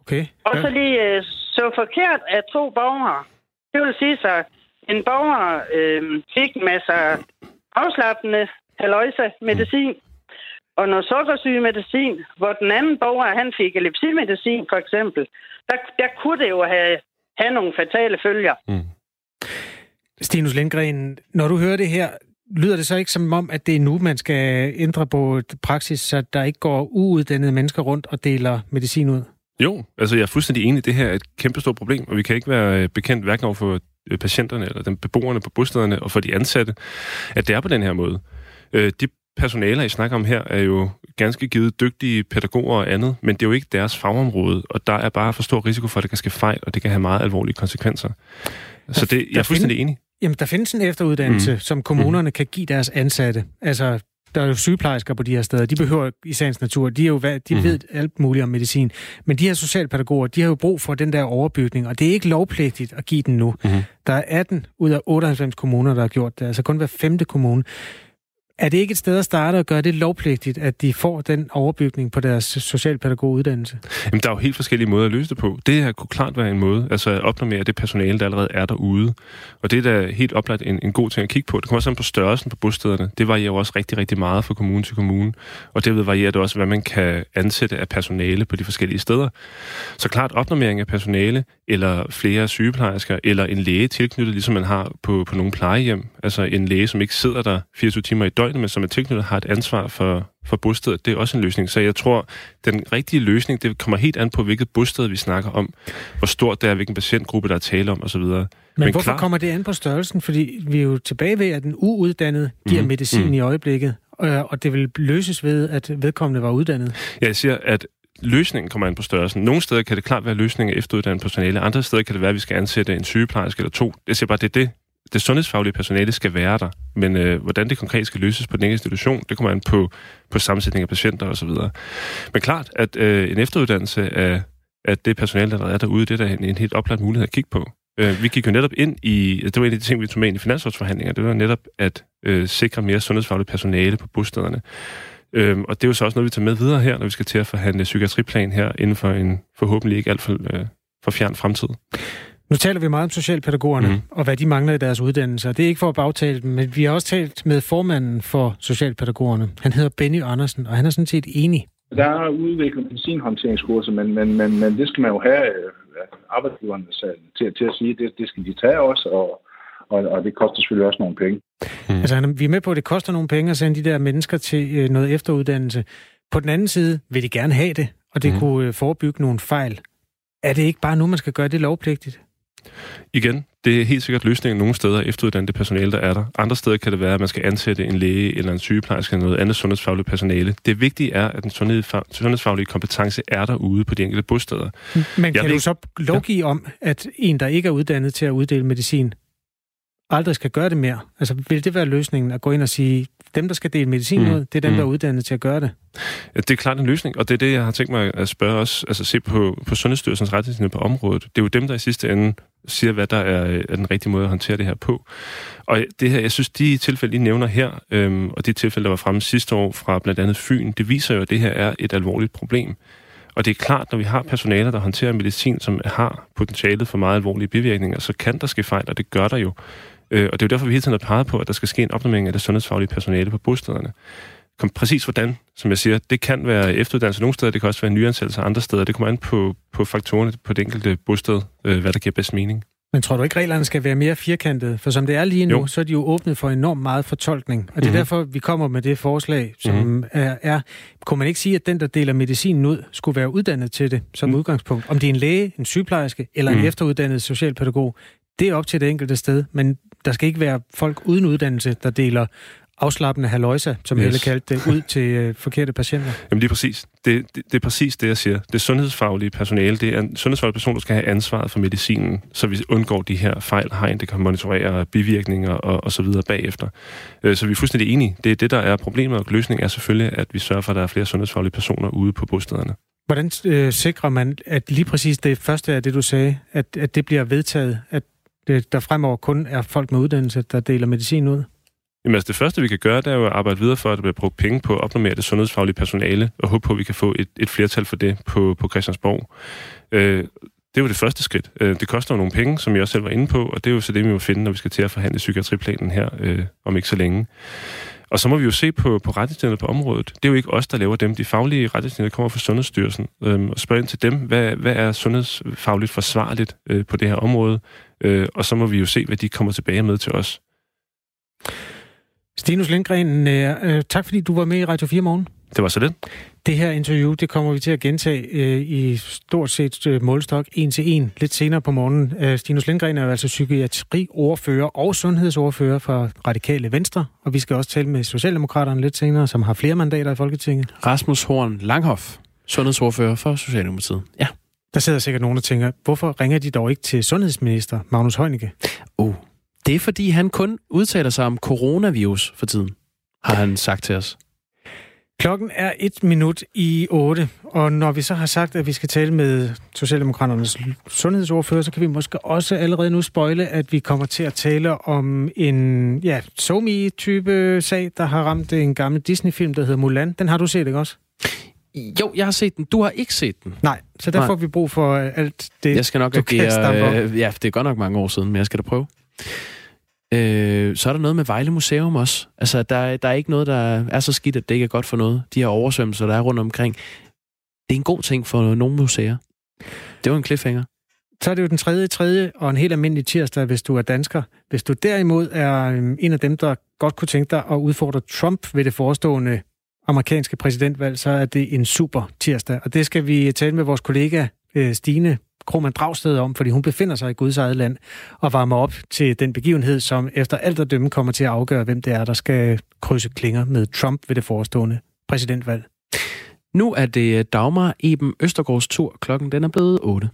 Okay. Og så lige øh, så forkert af to borgere. Det vil sige så, en borger øh, fik en masse afslappende haløjse medicin, og noget sukkersyge medicin, hvor den anden borger, han fik epilepsimedicin for eksempel, der, der kunne det jo have, have nogle fatale følger. Mm. Stinus Lindgren, når du hører det her, lyder det så ikke som om, at det er nu, man skal ændre på praksis, så der ikke går uuddannede mennesker rundt og deler medicin ud? Jo, altså jeg er fuldstændig enig. Det her er et kæmpestort problem, og vi kan ikke være bekendt hverken over for øh, patienterne eller den beboerne på bostederne og for de ansatte, at det er på den her måde. Øh, de personaler, I snakker om her, er jo ganske givet dygtige pædagoger og andet, men det er jo ikke deres fagområde, og der er bare for stor risiko for, at det kan ske fejl, og det kan have meget alvorlige konsekvenser. Så det, jeg er fuldstændig enig. Jamen, der findes en efteruddannelse, mm. som kommunerne mm. kan give deres ansatte. Altså, der er jo sygeplejersker på de her steder. De behøver i sagens natur, de, er jo, de mm. ved alt muligt om medicin. Men de her socialpædagoger, de har jo brug for den der overbygning, og det er ikke lovpligtigt at give den nu. Mm. Der er 18 ud af 98 kommuner, der har gjort det, altså kun hver femte kommune. Er det ikke et sted at starte og gøre det lovpligtigt, at de får den overbygning på deres socialpædagoguddannelse? Jamen, der er jo helt forskellige måder at løse det på. Det her kunne klart være en måde, altså at opnormere det personale, der allerede er derude. Og det er da helt oplagt en, en god ting at kigge på. Det kommer også på størrelsen på bostederne. Det varierer jo også rigtig, rigtig meget fra kommune til kommune. Og derved varierer det også, hvad man kan ansætte af personale på de forskellige steder. Så klart opnormering af personale, eller flere sygeplejersker, eller en læge tilknyttet, ligesom man har på, på nogle plejehjem. Altså en læge, som ikke sidder der 24 timer i døgnet, højde, men som er tilknyttet, har et ansvar for, for bostedet. Det er også en løsning. Så jeg tror, den rigtige løsning, det kommer helt an på, hvilket bosted vi snakker om, hvor stort det er, hvilken patientgruppe, der er tale om osv. Men, men hvorfor klar... kommer det an på størrelsen? Fordi vi er jo tilbage ved, at den uuddannede giver mm. medicin mm. i øjeblikket, og det vil løses ved, at vedkommende var uddannet. Ja, jeg siger, at løsningen kommer an på størrelsen. Nogle steder kan det klart være løsningen af efteruddannet personale, andre steder kan det være, at vi skal ansætte en sygeplejerske eller to. Jeg siger bare, det er det. Det sundhedsfaglige personale skal være der, men øh, hvordan det konkret skal løses på den enkelte institution, det kommer an på, på sammensætning af patienter osv. Men klart, at øh, en efteruddannelse af, af det personale, der er derude, det er der en, en helt oplagt mulighed at kigge på. Øh, vi gik jo netop ind i, det var en af de ting, vi tog med ind i finansårsforhandlinger, det var netop at øh, sikre mere sundhedsfagligt personale på bostederne. Øhm, og det er jo så også noget, vi tager med videre her, når vi skal til at forhandle psykiatriplan her inden for en forhåbentlig ikke alt for, øh, for fjern fremtid. Nu taler vi meget om socialpædagogerne, mm. og hvad de mangler i deres uddannelse. Det er ikke for at bagtale dem, men vi har også talt med formanden for socialpædagogerne. Han hedder Benny Andersen, og han er sådan set enig. Der er udviklet medicinhåndteringskurser, men, men, men, men det skal man jo have øh, arbejdsgiverne til, til at sige, det, det skal de tage også, og, og, og det koster selvfølgelig også nogle penge. Mm. Altså, vi er med på, at det koster nogle penge at sende de der mennesker til øh, noget efteruddannelse. På den anden side vil de gerne have det, og det mm. kunne øh, forebygge nogle fejl. Er det ikke bare nu, man skal gøre det lovpligtigt? Igen, det er helt sikkert løsningen nogle steder efteruddanne det personale, der er der. Andre steder kan det være, at man skal ansætte en læge eller en sygeplejerske eller noget andet sundhedsfagligt personale. Det vigtige er, at den sundhedsfaglige kompetence er derude på de enkelte bosteder. Men kan du så lovgive ja. om, at en, der ikke er uddannet til at uddele medicin, aldrig skal gøre det mere? Altså, vil det være løsningen at gå ind og sige, dem, der skal dele medicin mm. ud, det er dem, mm. der er uddannet til at gøre det? Ja, det er klart en løsning, og det er det, jeg har tænkt mig at spørge også, altså se på, på Sundhedsstyrelsens retningslinjer på området. Det er jo dem, der i sidste ende siger, hvad der er, er den rigtige måde at håndtere det her på. Og det her, jeg synes, de tilfælde, I nævner her, øhm, og de tilfælde, der var fremme sidste år fra blandt andet Fyn, det viser jo, at det her er et alvorligt problem. Og det er klart, når vi har personaler, der håndterer medicin, som har potentialet for meget alvorlige bivirkninger, så kan der ske fejl, og det gør der jo. Øh, og det er jo derfor, vi hele tiden har peget på, at der skal ske en opdatering af det sundhedsfaglige personale på bostederne. Kom præcis hvordan, som jeg siger, det kan være efteruddannelse nogle steder, det kan også være nyansættelse andre steder. Det kommer an på, på faktorerne på det enkelte bosted, øh, hvad der giver bedst mening. Men tror du ikke, reglerne skal være mere firkantede? For som det er lige nu, jo. så er de jo åbnet for enormt meget fortolkning. Og det er mm-hmm. derfor, vi kommer med det forslag, som mm-hmm. er, er... Kunne man ikke sige, at den, der deler medicinen ud, skulle være uddannet til det som mm. udgangspunkt? Om det er en læge, en sygeplejerske eller mm. en efteruddannet socialpædagog, det er op til det enkelte sted. Men der skal ikke være folk uden uddannelse, der deler afslappende haløjsa, som yes. Helle kaldte det, ud til øh, forkerte patienter? Jamen lige præcis. Det, det, det er præcis det, jeg siger. Det sundhedsfaglige personale, det er en sundhedsfaglig person, der skal have ansvaret for medicinen, så vi undgår de her fejl, hegn, det kan monitorere bivirkninger og, og så videre bagefter. Øh, så vi er fuldstændig enige. Det er det, der er problemet, og løsningen er selvfølgelig, at vi sørger for, at der er flere sundhedsfaglige personer ude på bostederne. Hvordan øh, sikrer man, at lige præcis det første af det, du sagde, at, at det bliver vedtaget, at der fremover kun er folk med uddannelse, der deler medicin ud? Jamen altså det første, vi kan gøre, det er jo at arbejde videre for, at der bliver brugt penge på at opnormere det sundhedsfaglige personale, og håbe på, at vi kan få et, et flertal for det på, på Christiansborg. Øh, det var det første skridt. Øh, det koster jo nogle penge, som jeg også selv var inde på, og det er jo så det, vi må finde, når vi skal til at forhandle psykiatriplanen her øh, om ikke så længe. Og så må vi jo se på, på retningslinjerne på området. Det er jo ikke os, der laver dem. De faglige retningslinjer kommer fra Sundhedsstyrelsen. Øh, og spørge ind til dem, hvad, hvad er sundhedsfagligt forsvarligt øh, på det her område? Øh, og så må vi jo se, hvad de kommer tilbage med til os. Stinus Lindgren, øh, øh, tak fordi du var med i Radio 4 morgen. Det var så det. Det her interview, det kommer vi til at gentage øh, i stort set øh, målstok en til en lidt senere på morgenen. Øh, Stinus Lindgren er jo altså psykiatriordfører og sundhedsordfører for Radikale Venstre, og vi skal også tale med Socialdemokraterne lidt senere, som har flere mandater i Folketinget. Rasmus Horn Langhoff, sundhedsordfører for Socialdemokratiet. Ja. Der sidder sikkert nogen, der tænker, hvorfor ringer de dog ikke til sundhedsminister Magnus Heunicke? Oh, det er fordi, han kun udtaler sig om coronavirus for tiden, har han sagt til os. Klokken er et minut i otte, og når vi så har sagt, at vi skal tale med Socialdemokraternes sundhedsordfører, så kan vi måske også allerede nu spøjle, at vi kommer til at tale om en ja, somi-type sag, der har ramt en gammel Disney-film, der hedder Mulan. Den har du set, ikke også? Jo, jeg har set den. Du har ikke set den. Nej, så der får vi brug for alt det, jeg skal nok du agere, øh, Ja, det er godt nok mange år siden, men jeg skal da prøve. Øh, så er der noget med Vejle Museum også. Altså, der, der er ikke noget, der er så skidt, at det ikke er godt for noget. De her oversvømmelser, der er rundt omkring. Det er en god ting for nogle museer. Det var en cliffhanger. så er det jo den tredje, tredje og en helt almindelig tirsdag, hvis du er dansker. Hvis du derimod er øhm, en af dem, der godt kunne tænke dig at udfordre Trump ved det forestående amerikanske præsidentvalg, så er det en super tirsdag. Og det skal vi tale med vores kollega øh, Stine Krohmann Dragsted om, fordi hun befinder sig i Guds eget land og varmer op til den begivenhed, som efter alt at dømme kommer til at afgøre, hvem det er, der skal krydse klinger med Trump ved det forestående præsidentvalg. Nu er det Dagmar Eben Østergaards tur. Klokken den er blevet 8.